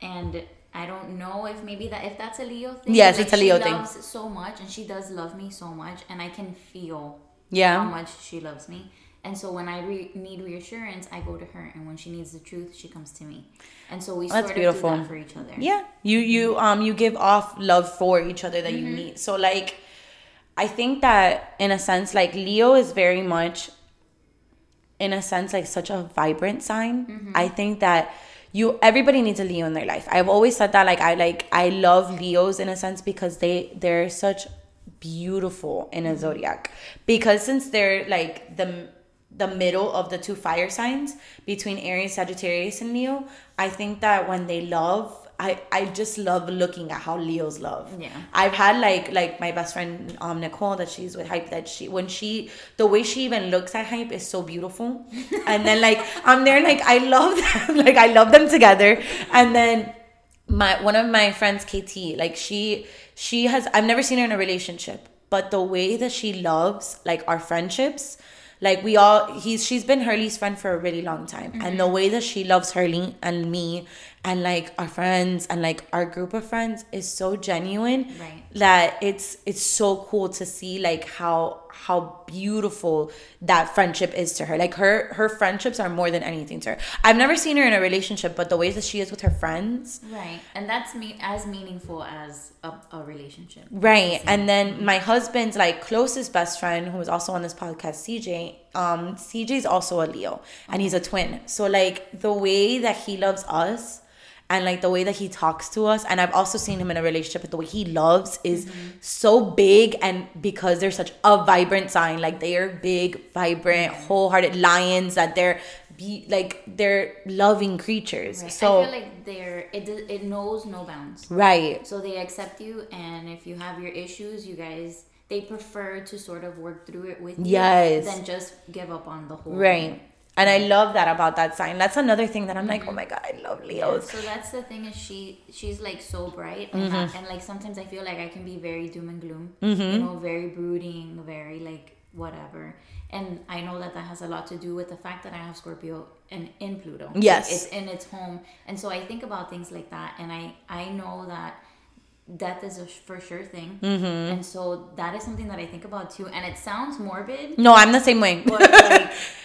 And I don't know if maybe that if that's a Leo thing. Yes, like, it's a Leo she thing. loves so much and she does love me so much and I can feel Yeah. how much she loves me. And so when I re- need reassurance, I go to her, and when she needs the truth, she comes to me. And so we That's sort beautiful. of do that for each other. Yeah. You you um you give off love for each other that you Mm-hmm. need. So like I think that in a sense like Leo is very much in a sense like such a vibrant sign. Mm-hmm. I think that you everybody needs a Leo in their life. I've always said that like I like I love Leos in a sense because they they're such beautiful in Mm-hmm. a zodiac because since they're like the the middle of the two fire signs between Aries, Sagittarius, and Leo, I think that when they love, I, I just love looking at how Leos love. Yeah. I've had like like my best friend um Nicole that she's with Hype that she when she the way she even looks at Hype is so beautiful. [laughs] and then like I'm there like I love them [laughs] like I love them together. And then my one of my friends KT like she she has I've never seen her in a relationship but the way that she loves like our friendships like we all he's she's been Hurley's friend for a really long time and the way that she loves Hurley and me and like our friends and like our group of friends is so genuine Right. that it's it's so cool to see like how how beautiful that friendship is to her like her her friendships are more than anything to her i've never seen her in a relationship but the ways that she is with her friends Right. And that's me as meaningful as a, a relationship. Right. And then my husband's like closest best friend, who was also on this podcast, CJ, um, CJ's also a Leo and he's a twin. So like the way that he loves us and like the way that he talks to us, and I've also seen him in a relationship, but the way he loves is so big and because they're such a vibrant sign, like they are big, vibrant, wholehearted lions that they're be like they're loving creatures. Right. So I feel like they're it it knows no bounds. right. So they accept you, and if you have your issues, you guys they prefer to sort of work through it with you Yes. than just give up on the whole Right. thing. And I love that about that sign. That's another thing that I'm like, mm-hmm. oh my god, I love Yeah, so that's the thing is she she's like so bright and, mm-hmm. I- and like sometimes I feel like I can be very doom and gloom, you mm-hmm. know, very brooding, very like whatever. And I know that that has a lot to do with the fact that I have Scorpio and in Pluto. Yes. It's in its home. And so I think about things like that and I I know that death is a for sure thing. Mm-hmm. And so that is something that I think about too. And it sounds morbid. No, I'm the same way. [laughs]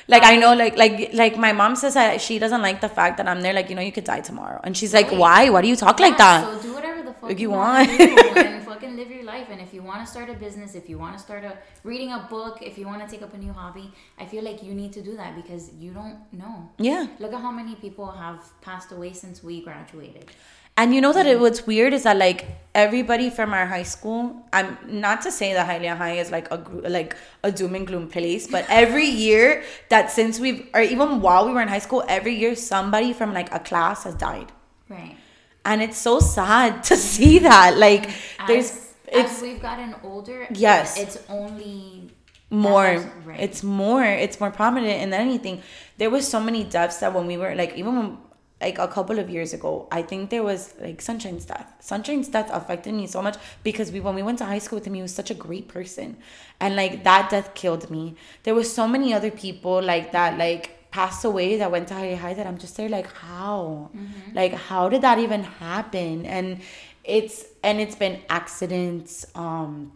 Like, like I know, like like like my mom says that she doesn't like the fact that I'm there. Like you know, you could die tomorrow, and she's like, Right. "Why? Why do you talk like that?" So do whatever the fuck you you want want. and [laughs] fucking live your life. And if you want to start a business, if you want to start a reading a book, if you want to take up a new hobby, I feel like you need to do that because you don't know. yeah. Look at how many people have passed away since we graduated. And you know that it mm. what's weird is that like everybody from our high school. I'm not to say that Hialeah High is like a like a doom and gloom place, but [laughs] every year that since we've or even while we were in high school, every year somebody from like a class has died, Right. and it's so sad [laughs] to see that. Like there's As, it's as we've gotten older, Yes. it's only more right. it's more it's more prominent than anything there was so many deaths that when we were like even when like a couple of years ago i think there was like sunshine's death. Sunshine's death affected me so much because we when we went to high school with him he was such a great person. And like that death killed me. There was so many other people like that like passed away that went to high high that i'm just there like how? Like how did that even happen? And it's and it's been accidents um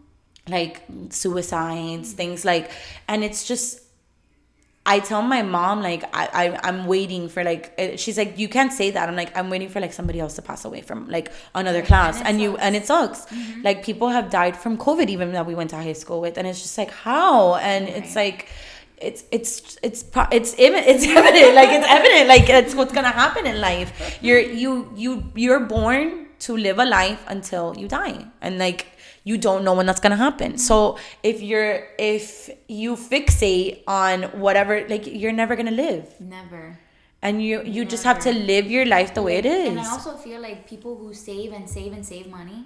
like suicides, things like, and it's just. I tell my mom like I, I I'm waiting for like eh, she's like you can't say that. I'm like I'm waiting for like somebody else to pass away from like another class. it and, you and it sucks. Like people have died from COVID even that we went to high school with and it's just like how? And it's like it's it's it's pro- it's [laughs] it's evident like it's evident like it's what's gonna happen in life. You're you you you're born to live a life until you die. And like you don't know when that's gonna happen so if you're if you fixate on whatever like you're never gonna live never. and you you just have to live your life the way it is And I also feel like people who save and save and save money,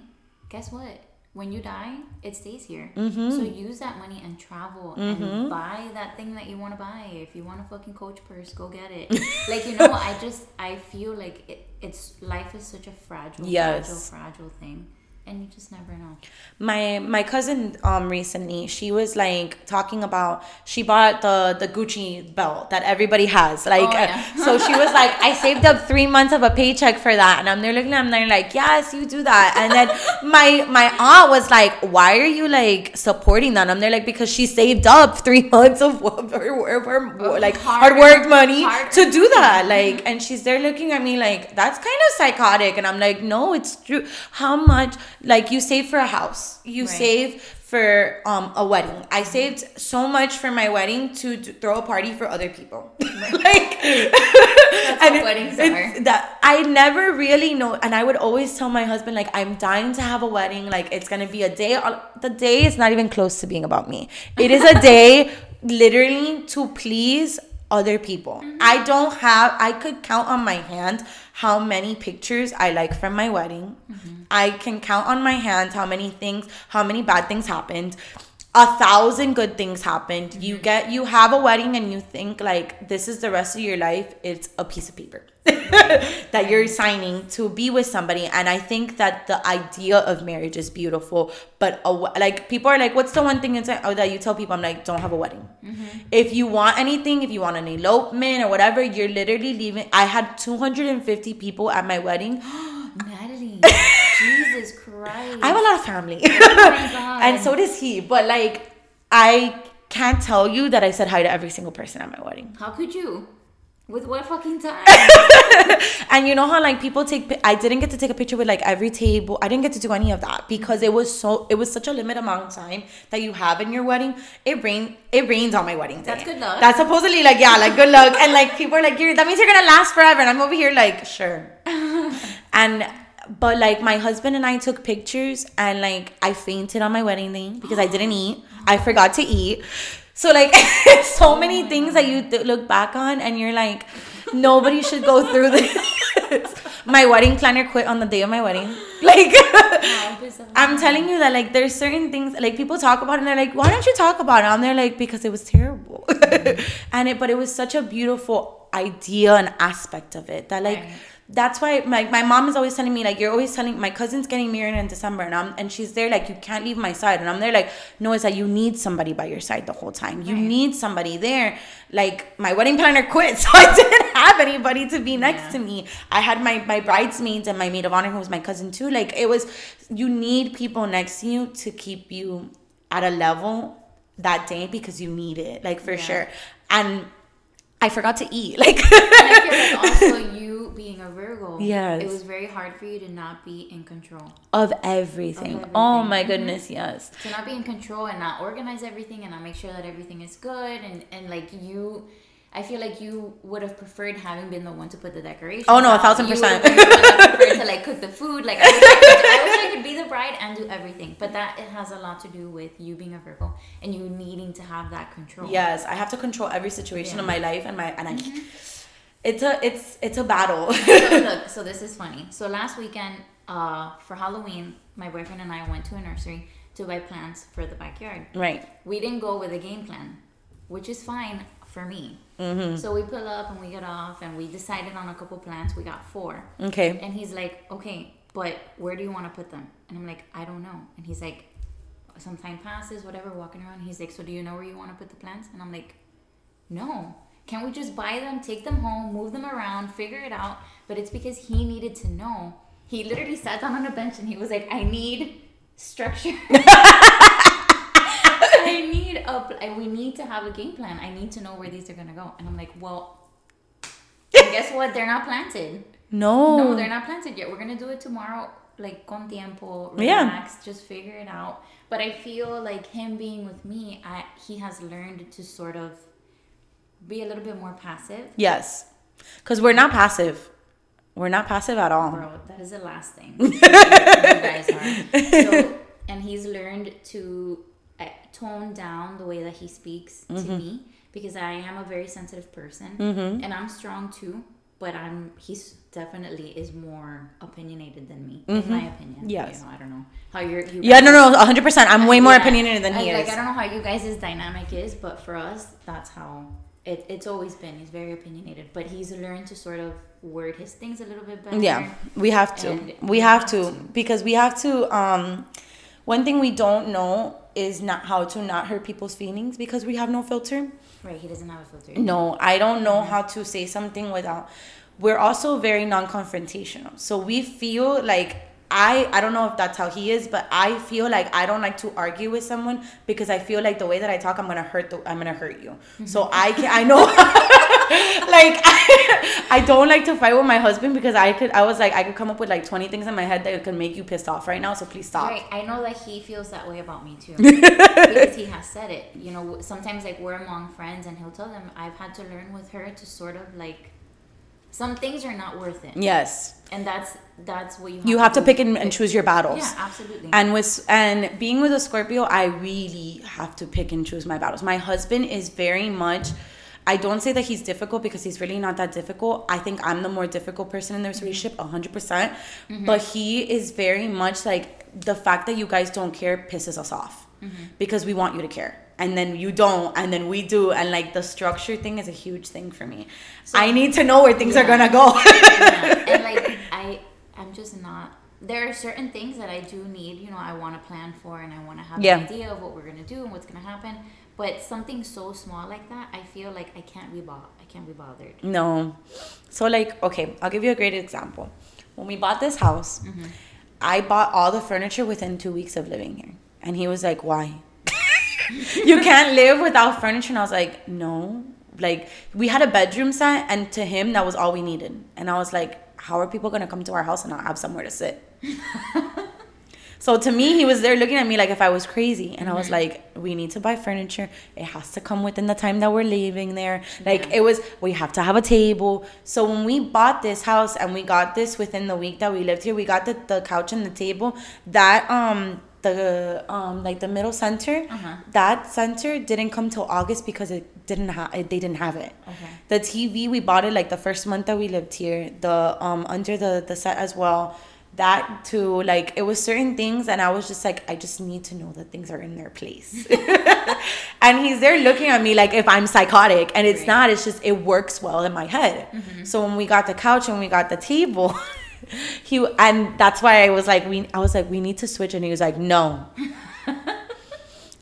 guess what? When you die, it stays here. Mm-hmm. So use that money and travel and buy that thing that you want to buy. If you want a fucking Coach purse, go get it. [laughs] like you know, I just I feel like it, it's life is such a fragile, Yes. fragile, fragile thing, and you just never know. my my cousin um recently she was like talking about she bought the the Gucci belt that everybody has like Oh, uh, yeah. [laughs] so she was like I saved up three months of a paycheck for that. And I'm there looking at them they're like yes you do that. And then [laughs] my my aunt was like why are you like supporting that? And I'm there like because she saved up three [laughs] months of her, her, like hard Hard- work money hard to do that. like and she's there looking at me like that's kind of psychotic. And i'm like no it's true. How much like you save for a house. You Right. save for um a wedding. I saved so much for my wedding to throw a party for other people. [laughs] Like That's and weddings are. that i never really know and i would always tell my husband like i'm dying to have a wedding. Like it's gonna be a day the day is not even close to being about me. It is a day [laughs] literally to please other people. Mm-hmm. I don't have i could count on my hand how many pictures i like from my wedding. Mm-hmm. I can count on my hand how many things how many bad things happened. A thousand good things happened. You mm-hmm. get you have a wedding and you think like this is the rest of your life. It's a piece of paper [laughs] [laughs] that you're signing to be with somebody. And I think that the idea of marriage is beautiful. But a, like people are like, what's the one thing oh, that you tell people? I'm like, don't have a wedding. Mm-hmm. If you want anything, if you want an elopement or whatever, you're literally leaving. I had 250 people at my wedding. [gasps] Natalie, [laughs] Jesus Christ! I have a lot of family. oh [laughs] and so does he. But like, I can't tell you that I said hi to every single person at my wedding. how could you? With what fucking time? [laughs] And you know how like people take. I didn't get to take a picture with like every table. I didn't get to do any of that because it was so. It was such a limited amount of time that you have in your wedding. It rained. It rains on my wedding day. That's good luck. That's supposedly like yeah, like good luck. And like people are like, that means you're gonna last forever. And I'm over here like sure. [laughs] and but like my husband and I took pictures and like I fainted on my wedding day because I didn't eat. I forgot to eat. So like [laughs] so many things that you th- look back on and you're like nobody should go through [laughs] this. my wedding planner quit on the day of my wedding. [laughs] Like I'm telling you that like there's certain things like people talk about and they're like, why don't you talk about it? And they're like, because it was terrible. and it but it was such a beautiful idea and aspect of it that like Right. That's why my, my mom is always telling me like you're always telling my cousin's getting married in December and I'm and she's there like you can't leave my side and I'm there like no it's that you need somebody by your side the whole time you Right. need somebody there like my wedding planner quit [laughs] so I didn't have anybody to be next Yeah. to me I had my my bridesmaids and my maid of honor who was my cousin too like it was you need people next to you to keep you at a level that day because you need it like for Yeah. sure and I forgot to eat [laughs] like And I feel like also you being a Virgo, Yes. it was very hard for you to not be in control. of everything. Of Oh everything. my Mhm. goodness, yes. To not be in control and not organize everything and not make sure that everything is good and, and like you I feel like you would have preferred having been the one to put the decorations. Oh, no, a thousand percent. have been the one that preferred to like cook the food. Like I wish I, could, I wish I could be the bride and do everything. But that it has a lot to do with you being a Virgo and you needing to have that control. Yes, I have to control every situation Yeah. of my life and my and I it's a it's it's a battle. so [laughs] look, so this is funny. So last weekend, uh, for Halloween, my boyfriend and I went to a nursery to buy plants for the backyard. right. We didn't go with a game plan, which is fine for me. Mm-hmm. So we pull up and we get off and we decided on a couple plants. We got four. Okay. And he's like, okay, but where do you want to put them? And I'm like, I don't know. And he's like, some time passes, whatever, walking around. He's like, so do you know where you want to put the plants? And I'm like, no. Can't we just buy them, take them home, move them around, figure it out? But it's because he needed to know. He literally sat down on a bench and he was like, I need structure. [laughs] I need a, pl- we need to have a game plan. I need to know where these are gonna go. And I'm like, well, guess what? They're not planted. No. No, they're not planted yet. We're gonna do it tomorrow, like con tiempo, Yeah. relax, just figure it out. But I feel like him being with me, I, he has learned to sort of be a little bit more passive. Yes. Cuz we're not passive. We're not passive at all. Bro, that is the last thing [laughs] you guys are. So, and he's learned to uh, tone down the way that he speaks to mm-hmm. me because I am a very sensitive person mm-hmm. and I'm strong too. But I'm he's definitely is more opinionated than me, in mm-hmm. my opinion. Yes. you know, I don't know how you're. You Yeah, no, no, 100%. I'm way more Yeah. opinionated than he I- is. Like I don't know how you guys' dynamic is, but for us, that's how it, it's always been. He's very opinionated, but he's learned to sort of word his things a little bit better. Yeah, we have to. And we have to because we have to um one thing we don't know is not how to not hurt people's feelings because we have no filter. Right, he doesn't have a filter. No, I don't know how to say something without. We're also very non-confrontational, so we feel like I I don't know if that's how he is, but I feel like I don't like to argue with someone because I feel like the way that I talk, I'm gonna hurt the I'm gonna hurt you. So mm-hmm. I can I know [laughs] like I, [laughs] I don't like to fight with my husband because I could I was like I could come up with like 20 things in my head that could make you pissed off right now. So please stop. Right, I know that he feels that way about me too [laughs] because he has said it. You know, sometimes like we're among friends, and he'll tell them I've had to learn with her to sort of like some things are not worth it, Yes, and that's that's what you have you have to pick and, and choose your battles. Yeah, absolutely. And with and being with a Scorpio, I really have to pick and choose my battles. My husband is very much. I don't say that he's difficult because he's really not that difficult. I think I'm the more difficult person in this mm-hmm. relationship, hundred percent. Mm-hmm. But he is very much like the fact that you guys don't care pisses us off mm-hmm. because we want you to care, and then you don't, and then we do, and like the structure thing is a huge thing for me. I need to know where things are gonna go. [laughs] yeah. and like I, I'm just not. There are certain things that I do need. You know, I want to plan for, and I want to have Yeah. an idea of what we're gonna do and what's gonna happen. But something so small like that, I feel like I can't be bo- I can't be bothered. No. So like, okay, I'll give you a great example. When we bought this house, mm-hmm. I bought all the furniture within two weeks of living here. And he was like, Why? [laughs] you can't live without furniture. And I was like, No. Like we had a bedroom set and to him that was all we needed. And I was like, How are people gonna come to our house and not have somewhere to sit? [laughs] So to me, he was there looking at me like if I was crazy, and I was like, "We need to buy furniture. It has to come within the time that we're leaving there. Like it was, we have to have a table." So when we bought this house and we got this within the week that we lived here, we got the, the couch and the table. That um the um like the middle center, Uh-huh. that center didn't come till August because it didn't have they didn't have it. Okay. The TV we bought it like the first month that we lived here. The um under the the set as well. that to like it was certain things and I was just like I just need to know that things are in their place. [laughs] and he's there looking at me like if I'm psychotic and it's right. not it's just it works well in my head. Mm-hmm. So when we got the couch and we got the table [laughs] he and that's why I was like we I was like we need to switch and he was like no. [laughs]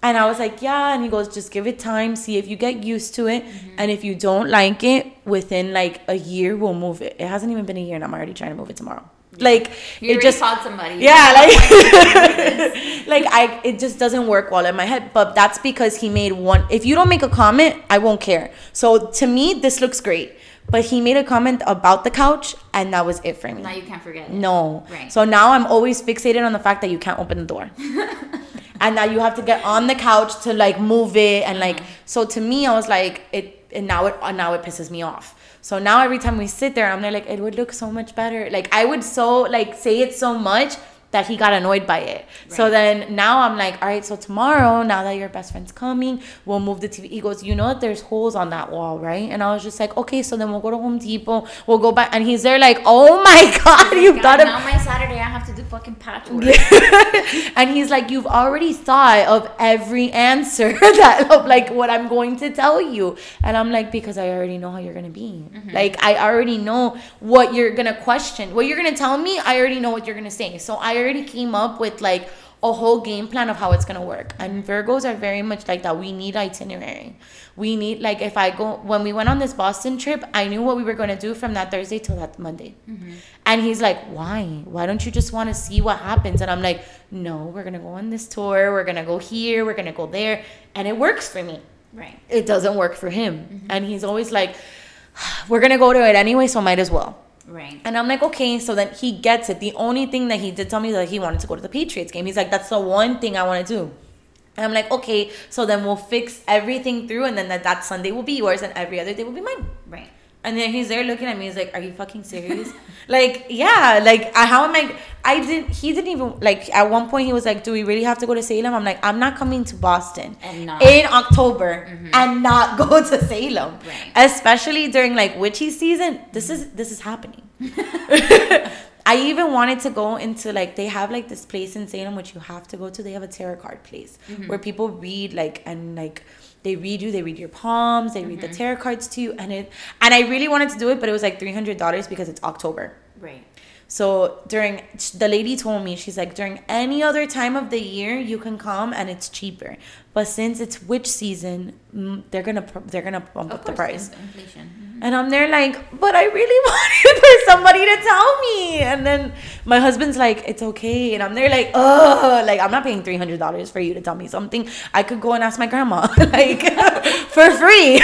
and I was like yeah and he goes just give it time see if you get used to it mm-hmm. and if you don't like it within like a year we'll move it. It hasn't even been a year and I'm already trying to move it tomorrow. Like you it just taught somebody. Yeah, [laughs] like [laughs] like I it just doesn't work well in my head. But that's because he made one. If you don't make a comment, I won't care. So to me, this looks great. But he made a comment about the couch, and that was it for me. Now you can't forget. It. No. Right. So now I'm always fixated on the fact that you can't open the door. [laughs] and that you have to get on the couch to like move it and like uh-huh. so to me I was like it and now it now it pisses me off so now every time we sit there, I'm there like it would look so much better. Like I would so like say it so much that he got annoyed by it. Right. So then now I'm like, all right, so tomorrow, now that your best friend's coming, we'll move the TV. He goes, you know that there's holes on that wall, right? And I was just like, okay, so then we'll go to Home Depot, we'll go back. And he's there like, oh [laughs] my God, oh you've got it. Now my Saturday, I have to do fucking patchwork. [laughs] and he's like, you've already thought of every answer [laughs] that, of like what I'm going to tell you. And I'm like, because I already know how you're going to be. Mm-hmm. Like, I already know what you're going to question. What you're going to tell me, I already know what you're going to say. So I already came up with like a whole game plan of how it's gonna work. And Virgos are very much like that. We need itinerary. We need like if I go when we went on this Boston trip, I knew what we were gonna do from that Thursday till that Monday. Mm-hmm. And he's like, "Why? Why don't you just want to see what happens?" And I'm like, "No, we're gonna go on this tour. We're gonna go here. We're gonna go there." And it works for me. Right. It doesn't work for him. Mm-hmm. And he's always like, "We're gonna go to it anyway, so might as well." Right. And I'm like, okay, so then he gets it. The only thing that he did tell me that he wanted to go to the Patriots game. He's like, that's the one thing I want to do. And I'm like, okay, so then we'll fix everything through, and then that, that Sunday will be yours, and every other day will be mine. Right. And then he's there looking at me. He's like, "Are you fucking serious?" [laughs] like, yeah. Like, how am I? I didn't. He didn't even like. At one point, he was like, "Do we really have to go to Salem?" I'm like, "I'm not coming to Boston in October mm-hmm. and not [laughs] go to Salem, right. especially during like witchy season. This is this is happening." [laughs] I even wanted to go into like they have like this place in Salem which you have to go to. They have a tarot card place mm-hmm. where people read like and like they read you they read your palms they read mm-hmm. the tarot cards to you and it and i really wanted to do it but it was like $300 because it's october right so during the lady told me she's like during any other time of the year you can come and it's cheaper but since it's witch season mm, they're gonna they're gonna bump of up course, the price inflation mm-hmm. And i'm there like but i really [laughs] wanted for somebody to tell me. And then my husband's like it's okay. And i'm there like oh like i'm not paying $300 for you to tell me something. I could go and ask my grandma. [laughs] Like [laughs] for free.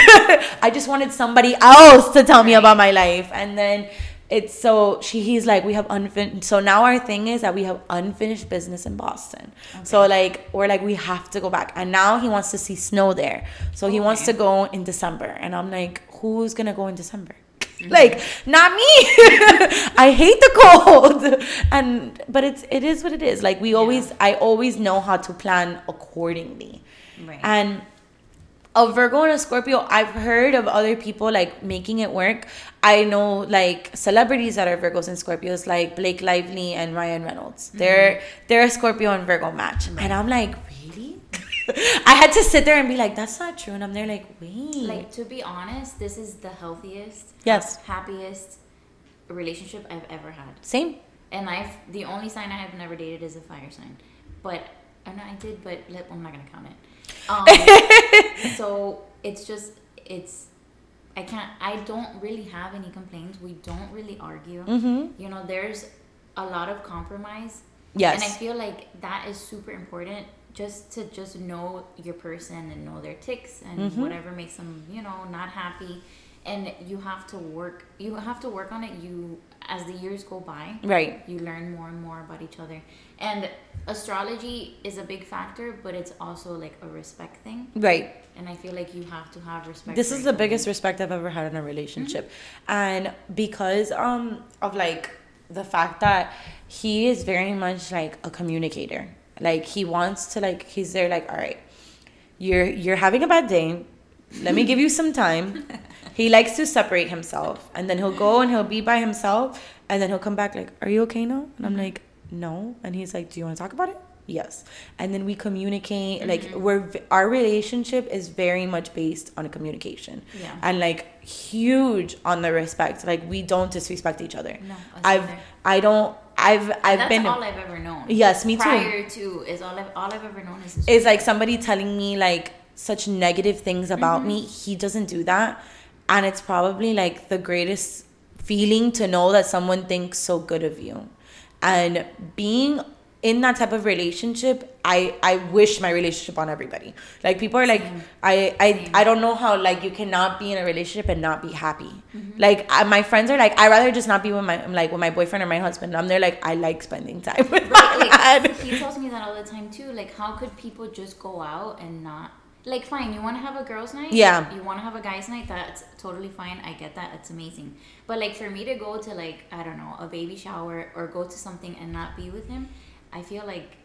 I just wanted somebody else to tell me about my life. And then it's so she he's like we have unfinished so now our thing is that we have unfinished business in boston. Okay. so like we're like we have to go back. And now he wants to see snow there. So okay. he oh, wants to go in december. And i'm like who's gonna go in december mm-hmm. like not me [laughs] i hate the cold and but it's it is what it is like we always yeah. i always know how to plan accordingly right. and a Virgo and a Scorpio, I've heard of other people like making it work. I know like celebrities that are Virgos and Scorpios, like Blake Lively and Ryan Reynolds. Mm-hmm. They're they're a Scorpio and Virgo match, right. and I'm like? [laughs] I had to sit there and be like, that's not true, and I'm there like, wait. Like to be honest, this is the healthiest, yes, happiest relationship I've ever had. Same. And I've the only sign I have never dated is a fire sign, but I know I did, but I'm not gonna count it. Um, [laughs] so it's just it's I can't I don't really have any complaints. We don't really argue. Mm-hmm. You know, there's a lot of compromise. Yes. And I feel like that is super important just to just know your person and know their ticks and mm-hmm. whatever makes them, you know, not happy. And you have to work you have to work on it. You as the years go by. Right. You learn more and more about each other. And astrology is a big factor, but it's also like a respect thing. Right. And I feel like you have to have respect. This is the biggest respect I've ever had in a relationship. Mm-hmm. And because um of like the fact that he is very much like a communicator. Like he wants to like he's there like, all right, you're you're having a bad day let me give you some time. [laughs] He likes to separate himself, and then he'll go and he'll be by himself, and then he'll come back like, "Are you okay now?" And I'm mm-hmm. like, "No," and he's like, "Do you want to talk about it?" Yes, and then we communicate. Like mm-hmm. we're our relationship is very much based on communication, Yeah. and like huge on the respect. Like we don't disrespect each other. No, I've either. I don't I've I've That's been all I've ever known. Yes, me too. Prior to is all I've all I've ever known is. is like somebody telling me like such negative things about Mm-hmm. me. He doesn't do that. And it's probably like the greatest feeling to know that someone thinks so good of you. And being in that type of relationship, I I wish my relationship on everybody. Like people are like Same. I I Same. I don't know how like you cannot be in a relationship and not be happy. Mm-hmm. Like I, my friends are like I rather just not be with my like with my boyfriend or my husband. I'm there like I like spending time with Right, my like, man. he tells me that all the time too. Like, how could people just go out and not? Like, fine, you want to have a girls' night. Yeah. You want to have a guys' night. That's totally fine. I get that. It's amazing. But like, for me to go to like I don't know a baby shower or go to something and not be with him, I feel like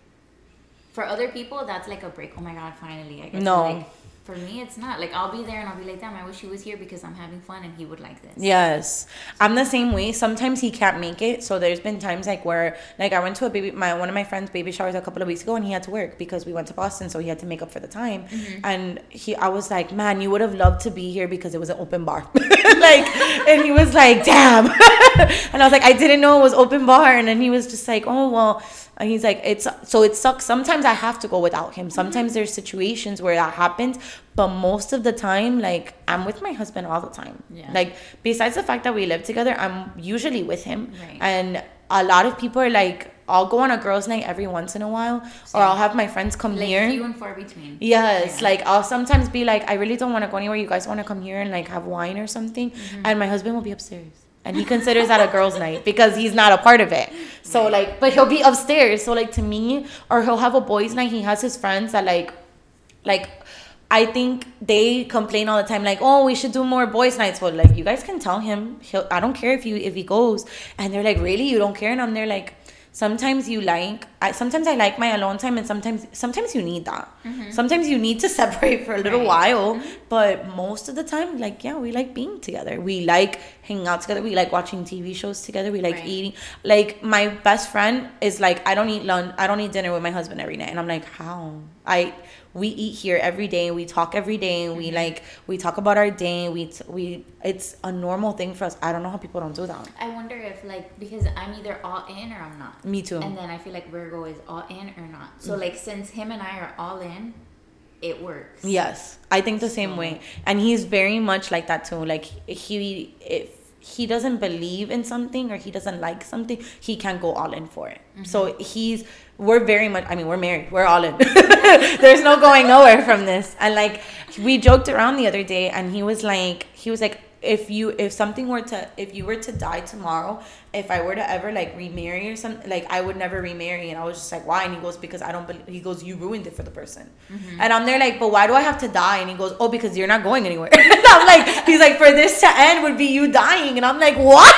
for other people that's like a break. Oh my god, finally! I guess No. Like, for me, it's not. Like, I'll be there and I'll be like, damn, I wish he was here because I'm having fun and he would like this. Yes, I'm the same way. Sometimes he can't make it, so there's been times like where, like, I went to a baby, my one of my friends' baby showers a couple of weeks ago, and he had to work because we went to Boston, so he had to make up for the time. Mm-hmm. And he, I was like, man, you would have loved to be here because it was an open bar, [laughs] like, and he was like, damn, [laughs] and I was like, I didn't know it was open bar, and then he was just like, oh well. And he's like, it's so it sucks. Sometimes I have to go without him. Sometimes there's situations where that happens, but most of the time, like I'm with my husband all the time. Yeah. Like besides the fact that we live together, I'm usually with him. Right. And a lot of people are like, I'll go on a girls' night every once in a while, or I'll have my friends come Like here. few and far between. Yes, Yeah. like I'll sometimes be like, I really don't want to go anywhere. You guys want to come here and like have wine or something, Mm-hmm. and my husband will be upstairs, and he considers that a girls' night because he's not a part of it. So like, but he'll be upstairs. So like to me, or he'll have a boys' night. He has his friends that like, like. I think they complain all the time, like, "Oh, we should do more boys' nights." Well, like, you guys can tell him. He'll. I don't care if you if he goes. And they're like, "Really? You don't care?" And I'm there like, sometimes you like. I sometimes I like my alone time, and sometimes sometimes you need that. Mm-hmm. Sometimes you need to [laughs] separate for a little Right. while. Mm-hmm. But most of the time, like, yeah, we like being together. We like hanging out together. We like watching TV shows together. We like Right. eating. Like my best friend is like, I don't eat lunch. I don't eat dinner with my husband every night, and I'm like, how? I we eat here every day. We talk every day. And we mm-hmm. like we talk about our day. We t- we it's a normal thing for us. I don't know how people don't do that. I wonder if like because I'm either all in or I'm not. Me too. And then I feel like Virgo is all in or not. So mm. like since him and I are all in, it works. Yes, I think the same way, and he's very much like that too. Like he, if he doesn't believe in something or he doesn't like something, he can't go all in for it. Mm-hmm. So he's, we're very much. I mean, we're married. We're all in. [laughs] There's no going nowhere from this. And like we joked around the other day, and he was like, he was like. If you if something were to if you were to die tomorrow, if I were to ever like remarry or something, like I would never remarry. And I was just like, why? And he goes, because I don't believe. He goes, you ruined it for the person. Mm-hmm. And I'm there like, but why do I have to die? And he goes, oh, because you're not going anywhere. [laughs] I'm like, he's like, for this to end would be you dying. And I'm like, what?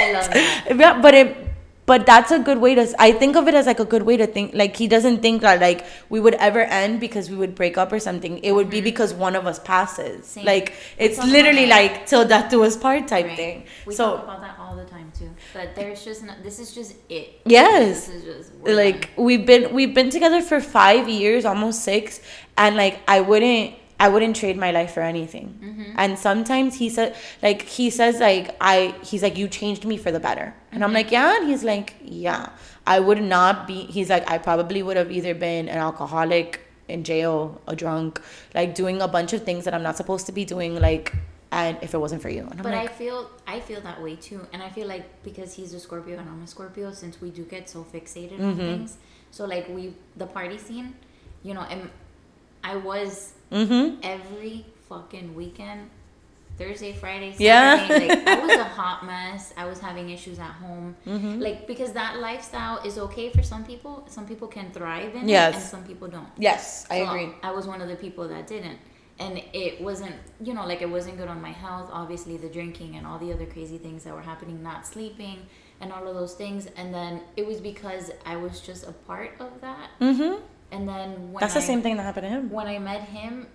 I love that. [laughs] But it but that's a good way to i think of it as like a good way to think like he doesn't think that like we would ever end because we would break up or something it would be because one of us passes Mm-hmm. Same. like it's literally like till death do us part type Right. thing We so talk about that all the time too. But there's just not, this is just it. Yes. This is just like done. we've been we've been together for five years almost six and like i wouldn't i wouldn't trade my life for anything Mm-hmm. and sometimes he said like he says like i he's like you changed me for the better and Mm-hmm. i'm like yeah and he's like yeah i would not be he's like i probably would have either been an alcoholic in jail a drunk like doing a bunch of things that i'm not supposed to be doing like and if it wasn't for you and But like I feel I feel that way too, and I feel like because he's a Scorpio and I'm a Scorpio, since we do get so fixated on Mm-hmm. things. So like we the party scene, you know, and I was mm-hmm every fucking weekend, Thursday, Friday, Yeah. Saturday. like I [laughs] was a hot mess. I was having issues at home, Mm-hmm. like because that lifestyle is okay for some people. Some people can thrive in Yes. it, and some people don't. yes i So, agree I was one of the people that didn't. And it wasn't, you know, like it wasn't good on my health. Obviously, the drinking and all the other crazy things that were happening, not sleeping and all of those things. And then it was because I was just a part of that. mm-hmm And then when that's the I- same thing that happened to him When I met him,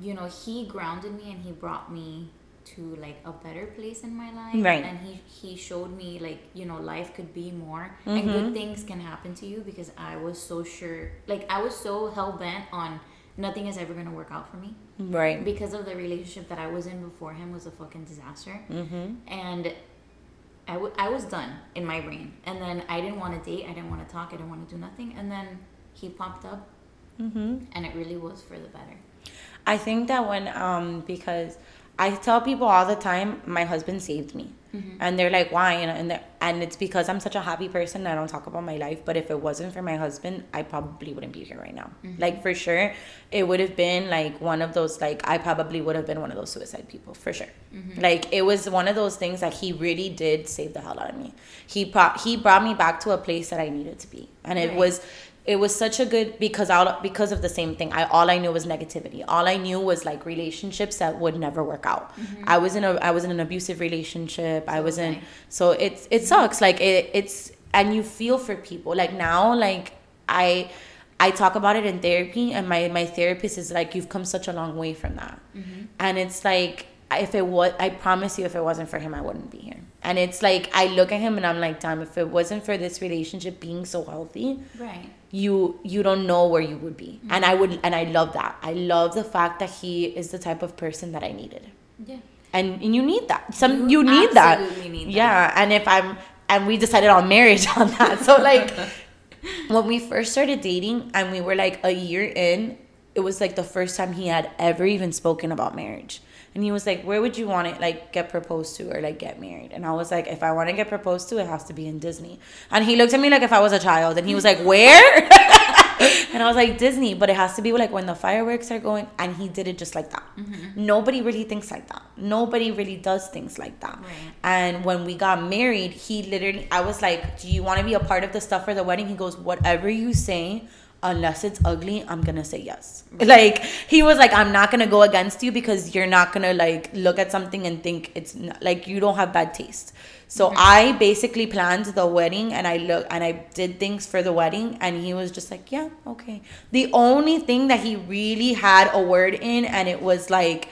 you know, he grounded me and he brought me to like a better place in my life. Right. And he he showed me like, you know, life could be more Mm-hmm. and good things can happen to you because I was so sure like I was so hell bent on nothing is ever gonna work out for me. Right. Because of the relationship that I was in before him was a fucking disaster. Mm-hmm. And I, w- I was done in my brain. And then I didn't want to date. I didn't want to talk. I didn't want to do nothing. And then he popped up. Mm-hmm. And it really was for the better. I think that when um because I tell people all the time my husband saved me. And they're like, why? And and, and it's because I'm such a happy person. I don't talk about my life. But if it wasn't for my husband, I probably wouldn't be here right now. Like for sure, it would have been like one of those like I probably would have been one of those suicide people for sure. Like it was one of those things that he really did save the hell out of me. He brought he brought me back to a place that I needed to be, and it Right. was it was such a good because all because of the same thing. I all I knew was negativity. All I knew was like relationships that would never work out. Mm-hmm. I was in a I was in an abusive relationship. I was in so it's it mm-hmm. sucks. Like it it's and you feel for people. Like now like I I talk about it in therapy and my my therapist is like you've come such a long way from that. Mm-hmm. And it's like if it was I promise you if it wasn't for him I wouldn't be here. And it's like I look at him and I'm like damn if it wasn't for this relationship being so healthy Right. you you don't know where you would be. And i would and i love that. I love the fact that he is the type of person that i needed. Yeah. and, and you need that. Some You you, need that. absolutely need that. yeah and if i'm and we decided on marriage on that. So like [laughs] when we first started dating and we were like a year in it was like the first time he had ever even spoken about marriage and he was like where would you want it like get proposed to or like get married and i was like if i want to get proposed to it has to be in disney and he looked at me like if i was a child and he was like [laughs] where [laughs] and I was like Disney, but it has to be like when the fireworks are going, and he did it just like that. Mm-hmm. Nobody really thinks like that. Nobody really does things like that. Right. And when we got married, he literally, I was like, "Do you want to be a part of the stuff for the wedding?" He goes, "Whatever you say." Unless it's ugly, I'm gonna say yes. Like he was like, I'm not gonna go against you because you're not gonna like look at something and think it's not, like you don't have bad taste. So I basically planned the wedding and I look and I did things for the wedding and he was just like, yeah, okay. The only thing that he really had a word in and it was like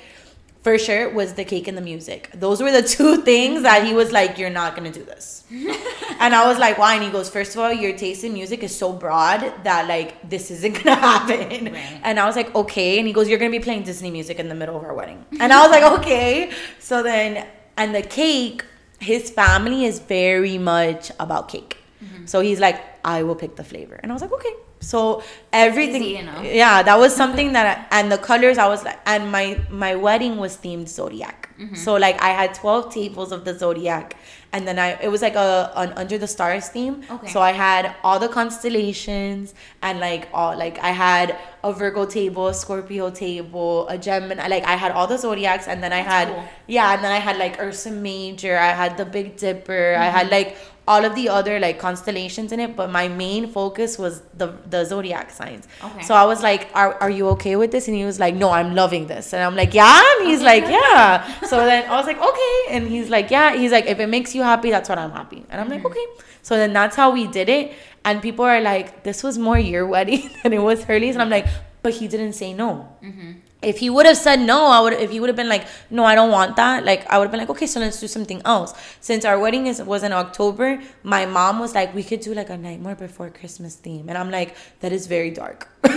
for sure was the cake and the music. Those were the [laughs] two things that he was like, you're not gonna do this. [laughs] and I was like, why? And he goes, first of all, your taste in music is so broad that like this isn't [laughs] gonna happen. Right. And I was like, okay. And he goes, you're gonna be playing Disney music in the middle of our wedding. And I was like, okay. So then, and the cake, his family is very much about cake. Mm-hmm. So he's like, I will pick the flavor. And I was like, okay. So everything, Easy enough. yeah, that was something that, I, and the colors, I was like, and my my wedding was themed zodiac. Mm-hmm. So like I had twelve tables of the zodiac, and then I it was like a an under the stars theme. Okay. So I had all the constellations and like all like I had a Virgo table, a Scorpio table, a Gemini. Like I had all the zodiacs, and then I That's had cool. yeah, and then I had like Ursa Major. I had the Big Dipper. I Mm-hmm. had like all of the other like constellations in it, but my main focus was the the zodiac signs. Okay. So I was like, "Are are you okay with this?" And he was like, "No, I'm loving this." And I'm like, "Yeah." And he's like, "Yeah." [laughs] So then I was like, "Okay." And he's like, "Yeah." He's like, "If it makes you happy, that's what I'm happy." And I'm like, mm-hmm. "Okay." So then that's how we did it. And people are like, "This was more your wedding [laughs] than it was Hurley's." And I'm like, "But he didn't say no." Mm-hmm. If he would have said no, I would. If he would have been like, "No, I don't want that," like I would have been like, "Okay, so let's do something else." Since our wedding is was in October, my mom was like, "We could do like a Nightmare Before Christmas theme," and I'm like, "That is very dark." [laughs]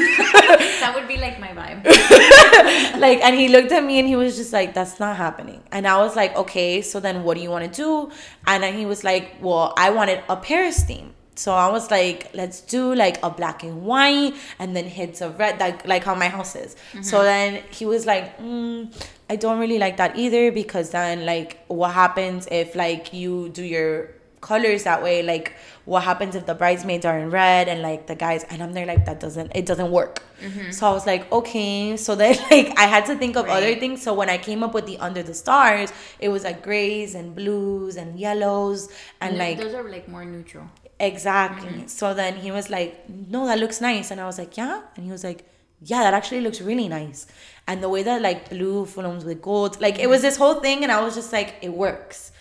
That would be like my vibe. [laughs] like and he looked at me and he was just like that's not happening and i was like okay so then what do you want to do and then he was like well i wanted a paris theme so i was like let's do like a black and white and then hits of red like like how my house is. So then he was like mm, i don't really like that either because then like what happens if like you do your colors that way? Like what happens if the bridesmaids are in red and like the guys and i'm there like that doesn't it doesn't work. So i was like okay. So then [laughs] like i had to think of other things. So when i came up with the under the stars it was like grays and blues and yellows and No, like those are like more neutral. Exactly. Mm-hmm. So then he was like, "No, that looks nice," and I was like, "Yeah," and he was like, "Yeah, that actually looks really nice." And the way that like blue flows with gold, like it was this whole thing, and I was just like, "It works,"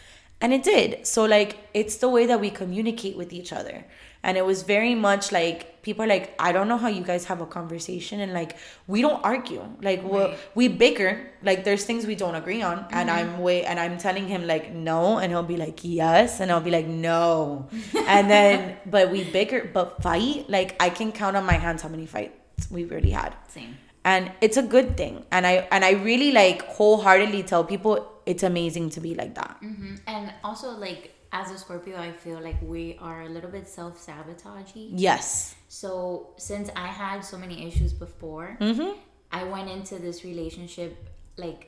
and it did. So like, it's the way that we communicate with each other, and it was very much like people are like i don't know how you guys have a conversation. And like we don't argue. Like Right. we we bicker. Like there's things we don't agree on. And mm-hmm. i'm way and i'm telling him like no. And he'll be like yes. And i'll be like no. [laughs] And then but we bicker but fight like i can count on my hands how many fights we've already had. Same. and it's a good thing. And i and i really like wholeheartedly tell people it's amazing to be like that hmm And also, like as a Scorpio, I feel like we are a little bit self sabotaging. yes So since I had so many issues before, mm-hmm I went into this relationship like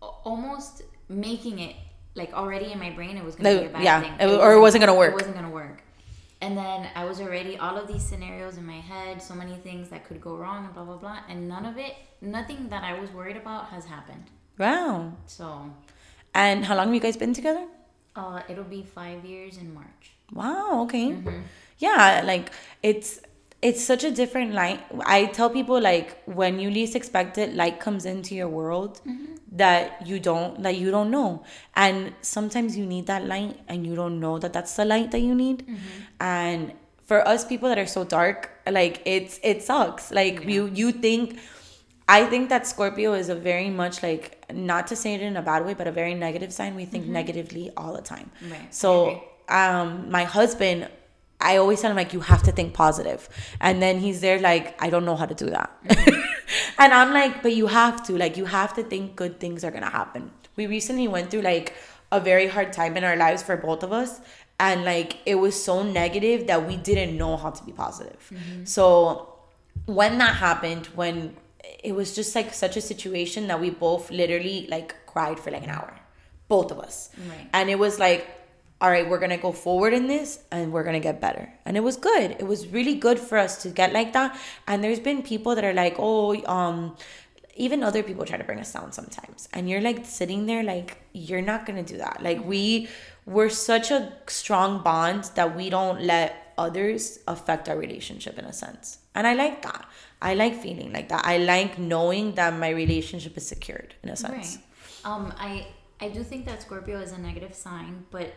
almost making it like already in my brain it was gonna Like, be a bad yeah, thing. it- or it wasn't gonna work. It wasn't gonna work. And then I was already all of these scenarios in my head, so many things that could go wrong and blah blah blah. And none of it, nothing that I was worried about has happened. wow So and how long have you guys been together uh, it'll be five years in March. Wow, okay. Mm-hmm. Yeah, like it's it's such a different light. I tell people like when you least expect it, light comes into your world Mm-hmm. that you don't that you don't know. And sometimes you need that light and you don't know that that's the light that you need. Mm-hmm. And for us people that are so dark, like it's it sucks. Like you you think I think that Scorpio is a very much like not to say it in a bad way, but a very negative sign. We think negatively all the time. Mm-hmm. Right, So um my husband I always tell him like you have to think positive. And then he's there like I don't know how to do that. [laughs] and I'm like but you have to like you have to think good things are going to happen. We recently went through like a very hard time in our lives for both of us and like it was so negative that we didn't know how to be positive. So when that happened when it was just like such a situation that we both literally like cried for like an hour. Both of us. Right. and it was like all right we're gonna go forward in this and we're gonna get better. And it was good. It was really good for us to get like that. And there's been people that are like oh um even other people try to bring us down sometimes. And you're like sitting there like you're not gonna do that. Like we we're such a strong bond that we don't let others affect our relationship in a sense. And i like that i like feeling like that i like knowing that my relationship is secured in a sense Right. Um, I I do think that Scorpio is a negative sign, but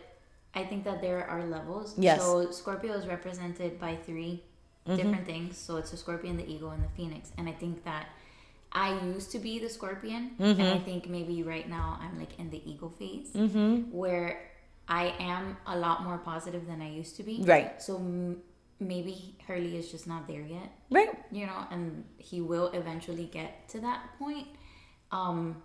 I think that there are levels. Yes. So Scorpio is represented by 3 mm-hmm. different things. So it's the Scorpion, the Eagle, and the Phoenix. And I think that I used to be the Scorpion, and mm-hmm. I think maybe right now I'm like in the Eagle phase, mm-hmm. where I am a lot more positive than I used to be. Right. So maybe Hurley is just not there yet. Right. You know, and he will eventually get to that point. Um,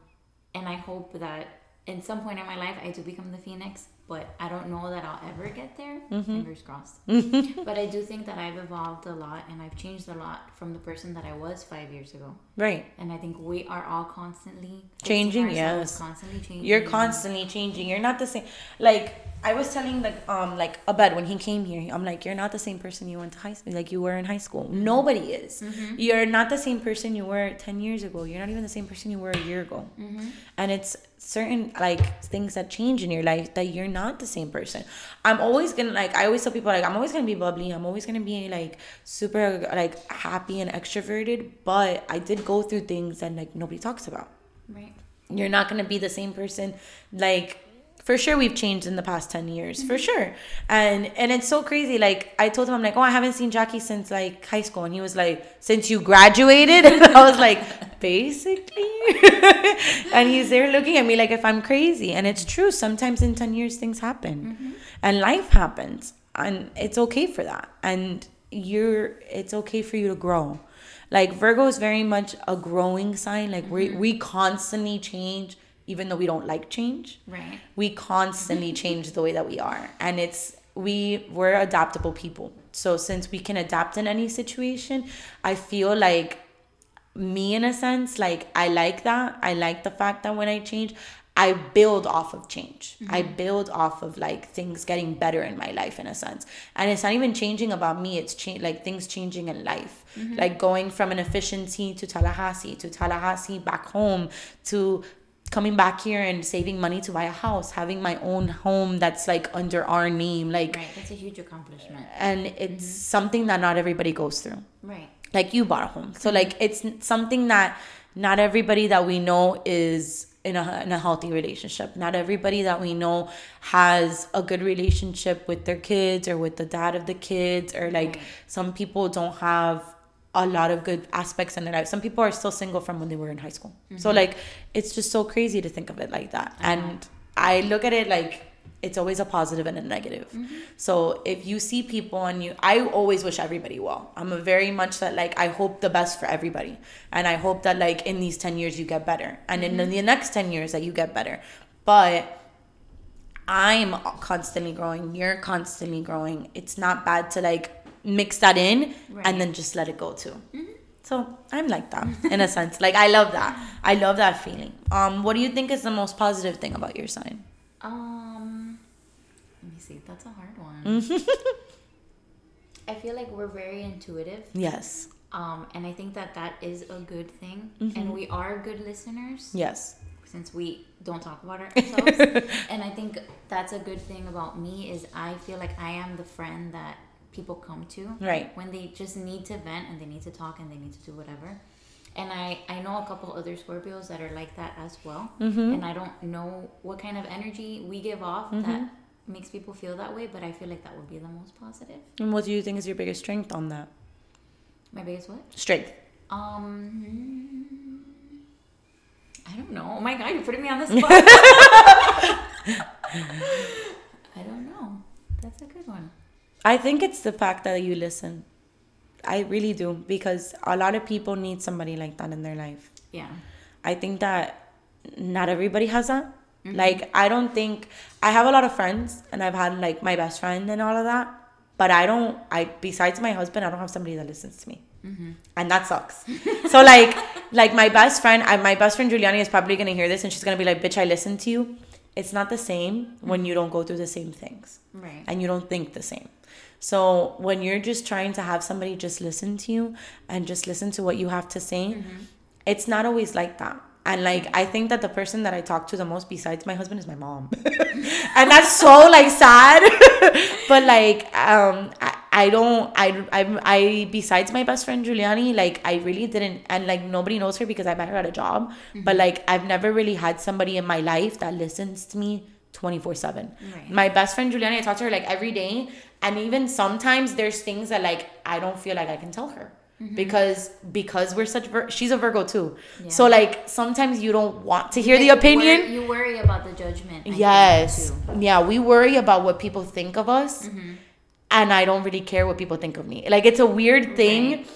and I hope that in some point in my life I do become the phoenix, but I don't know that I'll ever get there. Mm-hmm. Fingers crossed. Mm-hmm. [laughs] but I do think that I've evolved a lot and I've changed a lot from the person that I was five years ago. right. And I think we are all constantly Changing, yes. constantly changing. you're constantly changing. You're not the same. Like i was telling the um like abed when he came here i'm like you're not the same person you went to high school like you were in high school. Mm-hmm. Nobody is. You're not the same person you were 10 years ago. You're not even the same person you were a year ago. And it's certain like things that change in your life that you're not the same person. I'm always gonna like i always tell people like i'm always gonna be bubbly. I'm always gonna be like super like happy and extroverted but i did go through things that like nobody talks about. Right. you're not going to be the same person like for sure we've changed in the past 10 years for sure. And and it's so crazy like i told him i'm like oh i haven't seen jackie since like high school. And he was like since you graduated? [laughs] And i was like basically. [laughs] And he's there looking at me like if i'm crazy. And it's true sometimes in 10 years things happen. Mm-hmm. And life happens. And it's okay for that. And you're it's okay for you to grow. Like virgo is very much a growing sign. Like we mm-hmm. we constantly change even though we don't like change Right. we constantly change the way that we are. And it's we we're adaptable people. So since we can adapt in any situation i feel like me in a sense like i like that. I like the fact that when i change i build off of change. Mm-hmm. I build off of like things getting better in my life in a sense. And it's not even changing about me. It's cha- like things changing in life. Mm-hmm. Like going from an efficiency to tallahassee to tallahassee back home to coming back here and saving money to buy a house having my own home that's like under our name like Right. That's a huge accomplishment. and it's mm-hmm. something that not everybody goes through Right. like you bought a home so mm-hmm. like it's something that not everybody that we know is in a, in a healthy relationship. Not everybody that we know has a good relationship with their kids or with the dad of the kids, or like Right. some people don't have a lot of good aspects in their life. Some people are still single from when they were in high school. So, mm-hmm. like, it's just so crazy to think of it like that. Uh-huh. And I look at it like it's always a positive and a negative. Mm-hmm. So if you see people and you, I always wish everybody well. I'm a very much that like I hope the best for everybody, and I hope that like in these ten years you get better, and in mm-hmm. the next ten years that you get better. But I'm constantly growing. You're constantly growing. It's not bad to like mix that in Right. and then just let it go too. So I'm like that in a sense. Like I love that. I love that feeling. Um, what do you think is the most positive thing about your sign? Um, let me see. That's a hard one. Mm-hmm. I feel like we're very intuitive. Yes. Um, and I think that that is a good thing. Mm-hmm. And we are good listeners Yes. since we don't talk about [laughs] ourselves. and I think that's a good thing about me is I feel like I am the friend that people come to Right. when they just need to vent and they need to talk and they need to do whatever. And I, I know a couple other Scorpios that are like that as well. Mm-hmm. And I don't know what kind of energy we give off that makes people feel that way, but I feel like that would be the most positive. And what do you think is your biggest strength on that? My biggest what? Strength. Um, I don't know. Oh my god, you're putting me on the [laughs] spot. [laughs] I don't know. That's a good one. I think it's the fact that you listen. I really do because a lot of people need somebody like that in their life. Yeah. I think that not everybody has that. Mm-hmm. Like I don't think I have a lot of friends and I've had like my best friend and all of that, but I don't I besides my husband, I don't have somebody that listens to me. Mm-hmm. And that sucks. so like [laughs] like my best friend, I, my best friend Juliana is probably going to hear this and she's going to be like, "Bitch, I listen to you." It's not the same when mm-hmm. you don't go through the same things Right. and you don't think the same. So when you're just trying to have somebody just listen to you and just listen to what you have to say, mm-hmm. it's not always like that. And like mm-hmm. I think that the person that I talk to the most besides my husband is my mom. [laughs] and that's so like sad. [laughs] but like um I, I don't I, I I besides my best friend Juliana, like I really didn't and like nobody knows her because I met her at a job. Mm-hmm. But like I've never really had somebody in my life that listens to me 24 7 Right. my best friend Juliana, I talk to her like every day. And even sometimes there's things that like I don't feel like I can tell her. Mm-hmm. Because because we're such Vir- she's a Virgo too. Yeah. So like sometimes you don't want to hear the Like, opinion. wor- you worry about the judgment. I yes. Yeah, we worry about what people think of us. Mm-hmm. And I don't really care what people think of me. Like it's a weird thing. Right.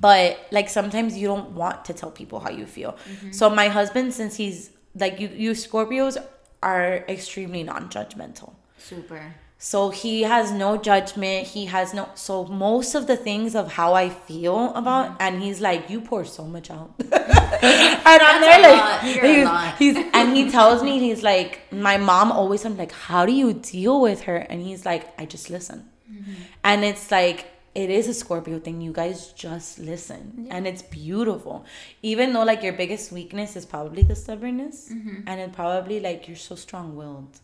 But like sometimes you don't want to tell people how you feel. Mm-hmm. So my husband, since he's like you, you Scorpios are extremely non-judgmental. Super. So he has no judgment. He has no. So most of the things of how I feel about, Mm-hmm. and he's like, "You pour so much out," [laughs] [laughs] and I'm there like, lot. You're a he's, lot. he's, and he [laughs] tells me he's like, my mom always. I'm like, how do you deal with her? And he's like, I just listen, Mm-hmm. and it's like. It is a Scorpio thing. You guys just listen, and it's beautiful. Even though like your biggest weakness is probably the stubbornness, Mm-hmm. and it probably like you're so strong willed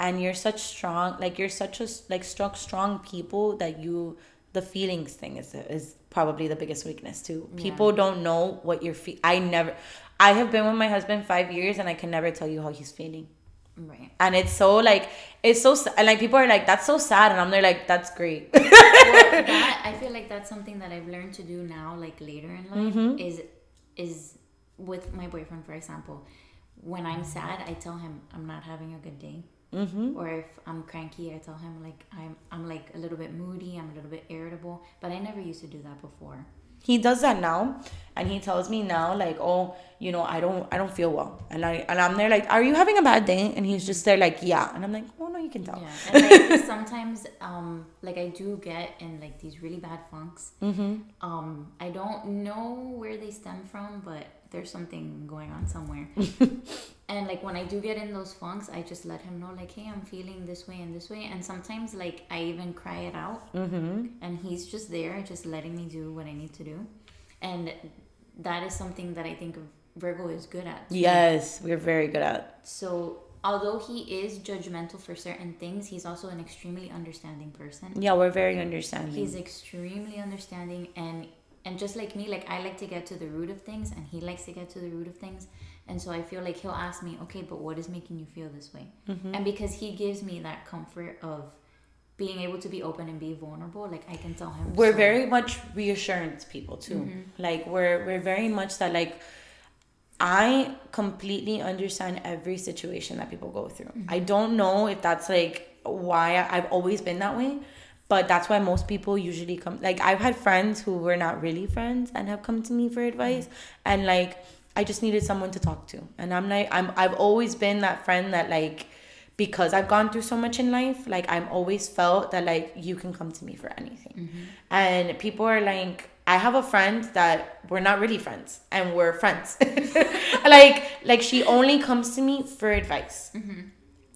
and you're such strong like you're such a like strong strong people that you the feelings thing is is probably the biggest weakness too people don't know what you're fe- i never i have been with my husband five years and i can never tell you how he's feeling Right. and it's so like it's so and like people are like that's so sad and i'm there like that's great [laughs] well, that I feel like that's something that I've learned to do now, like later in life, Mm-hmm. is is with my boyfriend, for example. When I'm sad, I tell him I'm not having a good day. Mm-hmm. Or if I'm cranky, I tell him like I'm I'm like a little bit moody, I'm a little bit irritable. But I never used to do that before. he does that now and he tells me now like oh you know i don't i don't feel well and i and i'm there like are you having a bad day and he's just there like yeah and i'm like oh no you can tell Yeah, and like [laughs] sometimes, um, like I do get in like these really bad funks. Mm-hmm. Um, I don't know where they stem from, but there's something going on somewhere. [laughs] and like when I do get in those funks, I just let him know like, hey, I'm feeling this way and this way. And sometimes like I even cry it out, mm-hmm. and he's just there, just letting me do what I need to do. And that is something that I think Virgo is good at. too. yes we're very good at So although he is judgmental for certain things, he's also an extremely understanding person. yeah we're very understanding He's extremely understanding and and just like me like i like to get to the root of things and he likes to get to the root of things and so i feel like he'll ask me okay but what is making you feel this way Mm-hmm. and because he gives me that comfort of being able to be open and be vulnerable like i can tell him we're so- very much reassurance people too Mm-hmm. like we're we're very much that like i completely understand every situation that people go through Mm-hmm. i don't know if that's like why i've always been that way but that's why most people usually come like i've had friends who were not really friends and have come to me for advice and like i just needed someone to talk to and i'm like i'm i've always been that friend that like because I've gone through so much in life, like I'm always felt that like you can come to me for anything. Mm-hmm. And people are like, I have a friend that we're not really friends and we're friends. [laughs] like like she only comes to me for advice. Mm-hmm.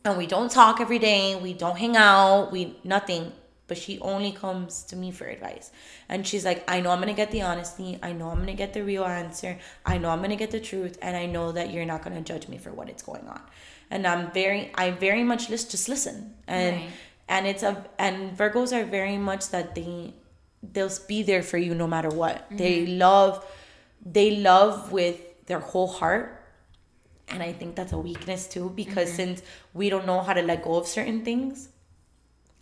And we don't talk every day, we don't hang out, we nothing. But she only comes to me for advice. And she's like, I know I'm gonna get the honesty, I know I'm gonna get the real answer, I know I'm gonna get the truth, and I know that you're not gonna judge me for what it's going on and I'm very I very much just just listen and Right. and it's a and Virgos are very much that they they'll be there for you no matter what. They mm-hmm. love they love with their whole heart. And I think that's a weakness too because mm-hmm. since we don't know how to let go of certain things,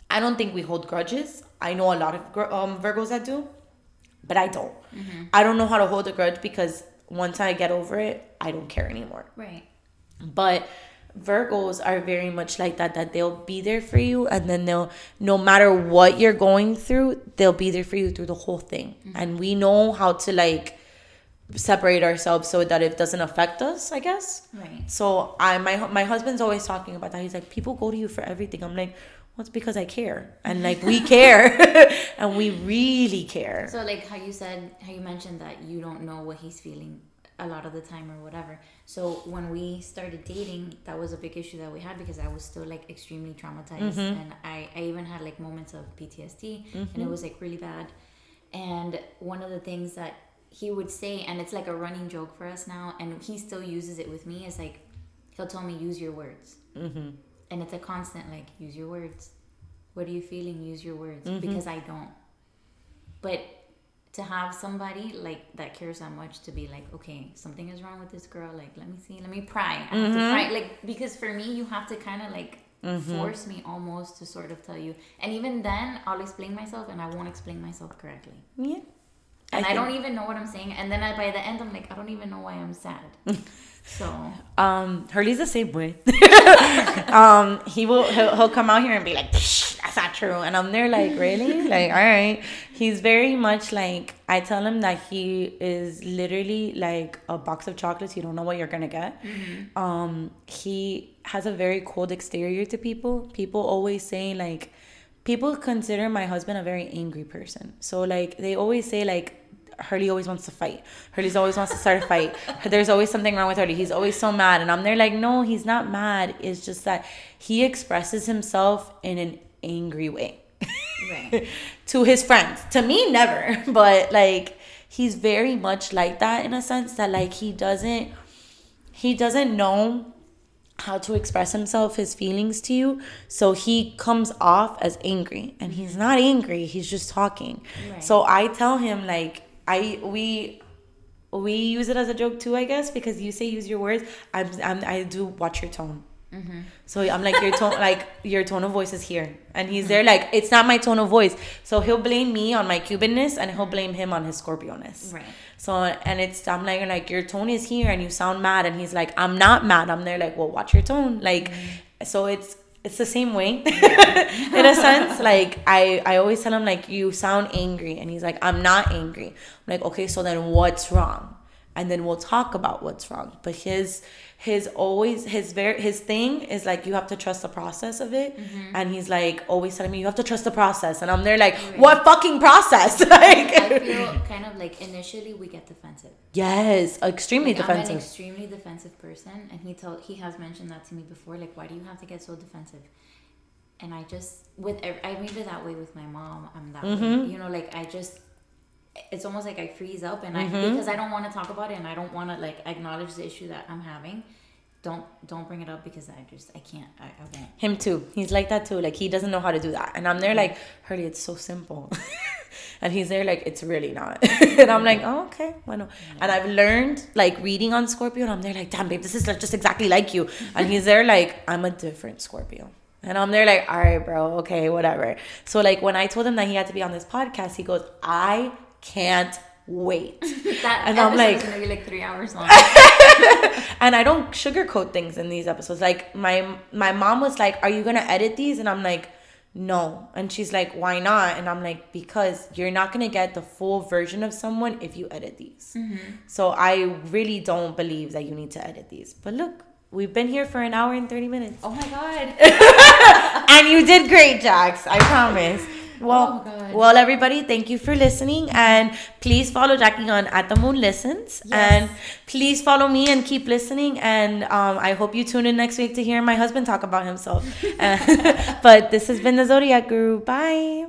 I don't think we hold grudges. I know a lot of um, Virgos that do, but I don't. I don't know how to hold a grudge because once I get over it, I don't care anymore. right But Virgos are very much like that, that they'll be there for you and then they'll, no matter what you're going through, they'll be there for you through the whole thing. And we know how to like separate ourselves so that it doesn't affect us, I guess. right So I my my husband's always talking about that. He's like, people go to you for everything. I'm like, well, it's because I care, and like we care, [laughs] and we really care. So like how you said, how you mentioned that you don't know what he's feeling a lot of the time or whatever. So when we started dating, that was a big issue that we had because I was still like extremely traumatized and I, I even had like moments of PTSD and it was like really bad. And one of the things that he would say, and it's like a running joke for us now, and he still uses it with me, is like he'll tell me use your words. Mm-hmm. And it's a constant like use your words. What are you feeling? Use your words. Mm-hmm. Because I don't. But to have somebody like that cares that much to be like okay something is wrong with this girl. Like let me see. Let me pry. I have to mm-hmm. pry. Like because for me you have to kind of like mm-hmm. force me almost to sort of tell you. And even then i'll explain myself and i won't explain myself correctly. Yeah. And i, think- don't even know what i'm saying and then I, by the end i'm like i don't even know why i'm sad [laughs] so Um, Hurley's the same way. um, he will he'll, he'll come out here and be like, "That's not true," and I'm there like, "Really?" Like, all right. He's very much like I tell him that he is literally like a box of chocolates. You don't know what you're gonna get. Um, he has a very cold exterior to people. People always say like, people consider my husband a very angry person. So like they always say like Hurley always wants to fight. Hurley's always wants to start a fight. [laughs] There's always something wrong with Hurley. He's always so mad. And I'm there like, no, he's not mad. It's just that he expresses himself in an angry way right [laughs] to his friends. To me, never. [laughs] But like he's very much like that in a sense that like he doesn't he doesn't know how to express himself his feelings to you so he comes off as angry and he's not angry he's just talking Right. so i tell him like i we we use it as a joke too i guess because you say use your words. I'm, I'm i do watch your tone. Mm-hmm. So i'm like your tone [laughs] like your tone of voice is here. And he's there like it's not my tone of voice. So he'll blame me on my cubanness and he'll blame him on his scorpioness. Right. So and it's I'm like you're like your tone is here and you sound mad. And he's like I'm not mad. I'm there like well watch your tone. Like mm-hmm. so it's it's the same way [laughs] in a sense like I I always tell him like you sound angry and he's like I'm not angry. I'm like okay so then what's wrong? And then we'll talk about what's wrong. But his his always his very his thing is like you have to trust the process of it and he's like always telling me you have to trust the process and I'm there like what fucking process [laughs] like i feel kind of like initially we get defensive Yes, extremely Like, I'm an defensive. extremely defensive person, and he told he has mentioned that to me before. Like, why do you have to get so defensive? And I just with I made it that way with my mom. I'm that Mm-hmm. way, you know. Like I just, it's almost like I freeze up, and I Mm-hmm. because I don't want to talk about it, and I don't want to like acknowledge the issue that I'm having. Don't don't bring it up because I just I can't I, I won't. Him too. He's like that too. Like he doesn't know how to do that. And I'm there like, Hurley, it's so simple. [laughs] And he's there like, it's really not. [laughs] and I'm like, oh, okay, bueno. And I've learned like reading on Scorpio, and I'm there like, damn, babe, this is just exactly like you. And he's there like, I'm a different Scorpio. And I'm there like, all right, bro, okay, whatever. So like when I told him that he had to be on this podcast, he goes, I can't wait. [laughs] that And I'm like- gonna be like three hours long. [laughs] and I don't sugarcoat things in these episodes. Like my my mom was like, "Are you gonna edit these?" And I'm like, "No." And she's like, "Why not?" And I'm like, "Because you're not gonna get the full version of someone if you edit these." Mm-hmm. So I really don't believe that you need to edit these. But look, we've been here for an hour and thirty minutes, oh my god. [laughs] and you did great, Jax. I promise. Well, Oh, well, everybody, thank you for listening, and please follow Jackie on at the Moon Listens, Yes. and please follow me and keep listening. And um, I hope you tune in next week to hear my husband talk about himself. [laughs] [laughs] But this has been the Zodiac Guru. Bye.